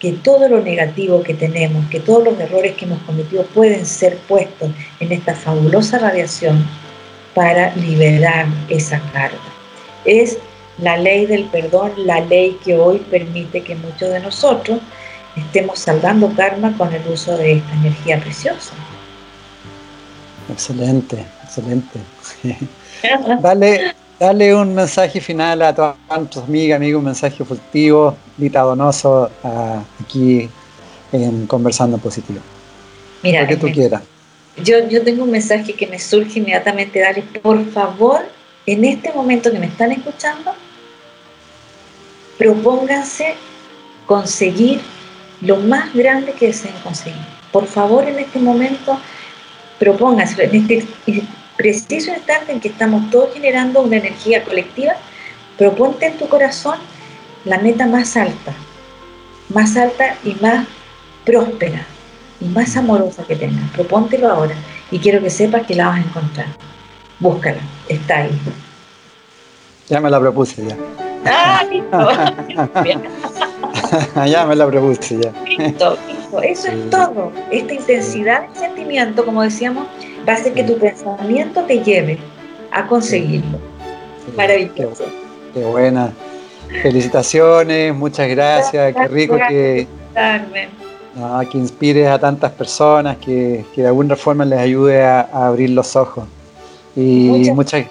que todo lo negativo que tenemos, que todos los errores que hemos cometido pueden ser puestos en esta fabulosa radiación para liberar esa carga. Es la ley del perdón, la ley que hoy permite que muchos de nosotros estemos salvando karma con el uso de esta energía preciosa. Excelente, excelente. dale, dale un mensaje final a todas tus amigas, amigos, un mensaje efectivo, Lita Donoso, aquí en Conversando Positivo. Mira, lo que tú quieras. Yo, yo tengo un mensaje que me surge inmediatamente, dale, por favor, en este momento que me están escuchando, propónganse conseguir lo más grande que deseen conseguir. Por favor, en este momento, propónganse, en este preciso instante en que estamos todos generando una energía colectiva, proponte en tu corazón la meta más alta, más alta y más próspera más amorosa que tengas. Propóntelo ahora y quiero que sepas que la vas a encontrar. Búscala, está ahí. Ya me la propuse ya. Ah, listo. ya me la propuse ya. Listo, listo. Eso es todo. Esta intensidad del sentimiento, como decíamos, va a hacer que tu pensamiento te lleve a conseguirlo. Maravilloso. Qué, buena. Felicitaciones, muchas gracias. qué rico que, que inspires a tantas personas, que, de alguna forma les ayude a, abrir los ojos. Y muchas,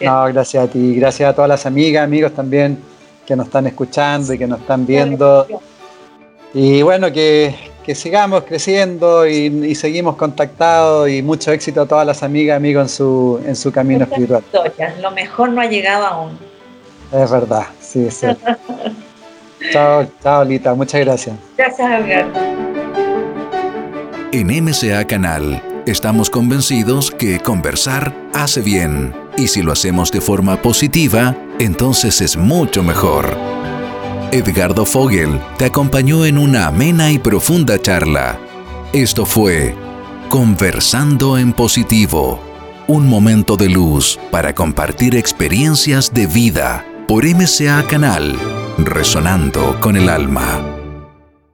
no, gracias a ti, gracias a todas las amigas, amigos también que nos están escuchando y que nos están viendo. Y bueno, que, sigamos creciendo y, seguimos contactados y mucho éxito a todas las amigas, amigos en su, en su camino espiritual. Lo mejor no ha llegado aún. Es verdad, sí, es cierto. chao, chao, Lita, muchas gracias. Gracias, Javier. En MCA Canal estamos convencidos que conversar hace bien y si lo hacemos de forma positiva, entonces es mucho mejor. Edgardo Fogel te acompañó en una amena y profunda charla. Esto fue Conversando en Positivo, un momento de luz para compartir experiencias de vida por MCA Canal, resonando con el alma.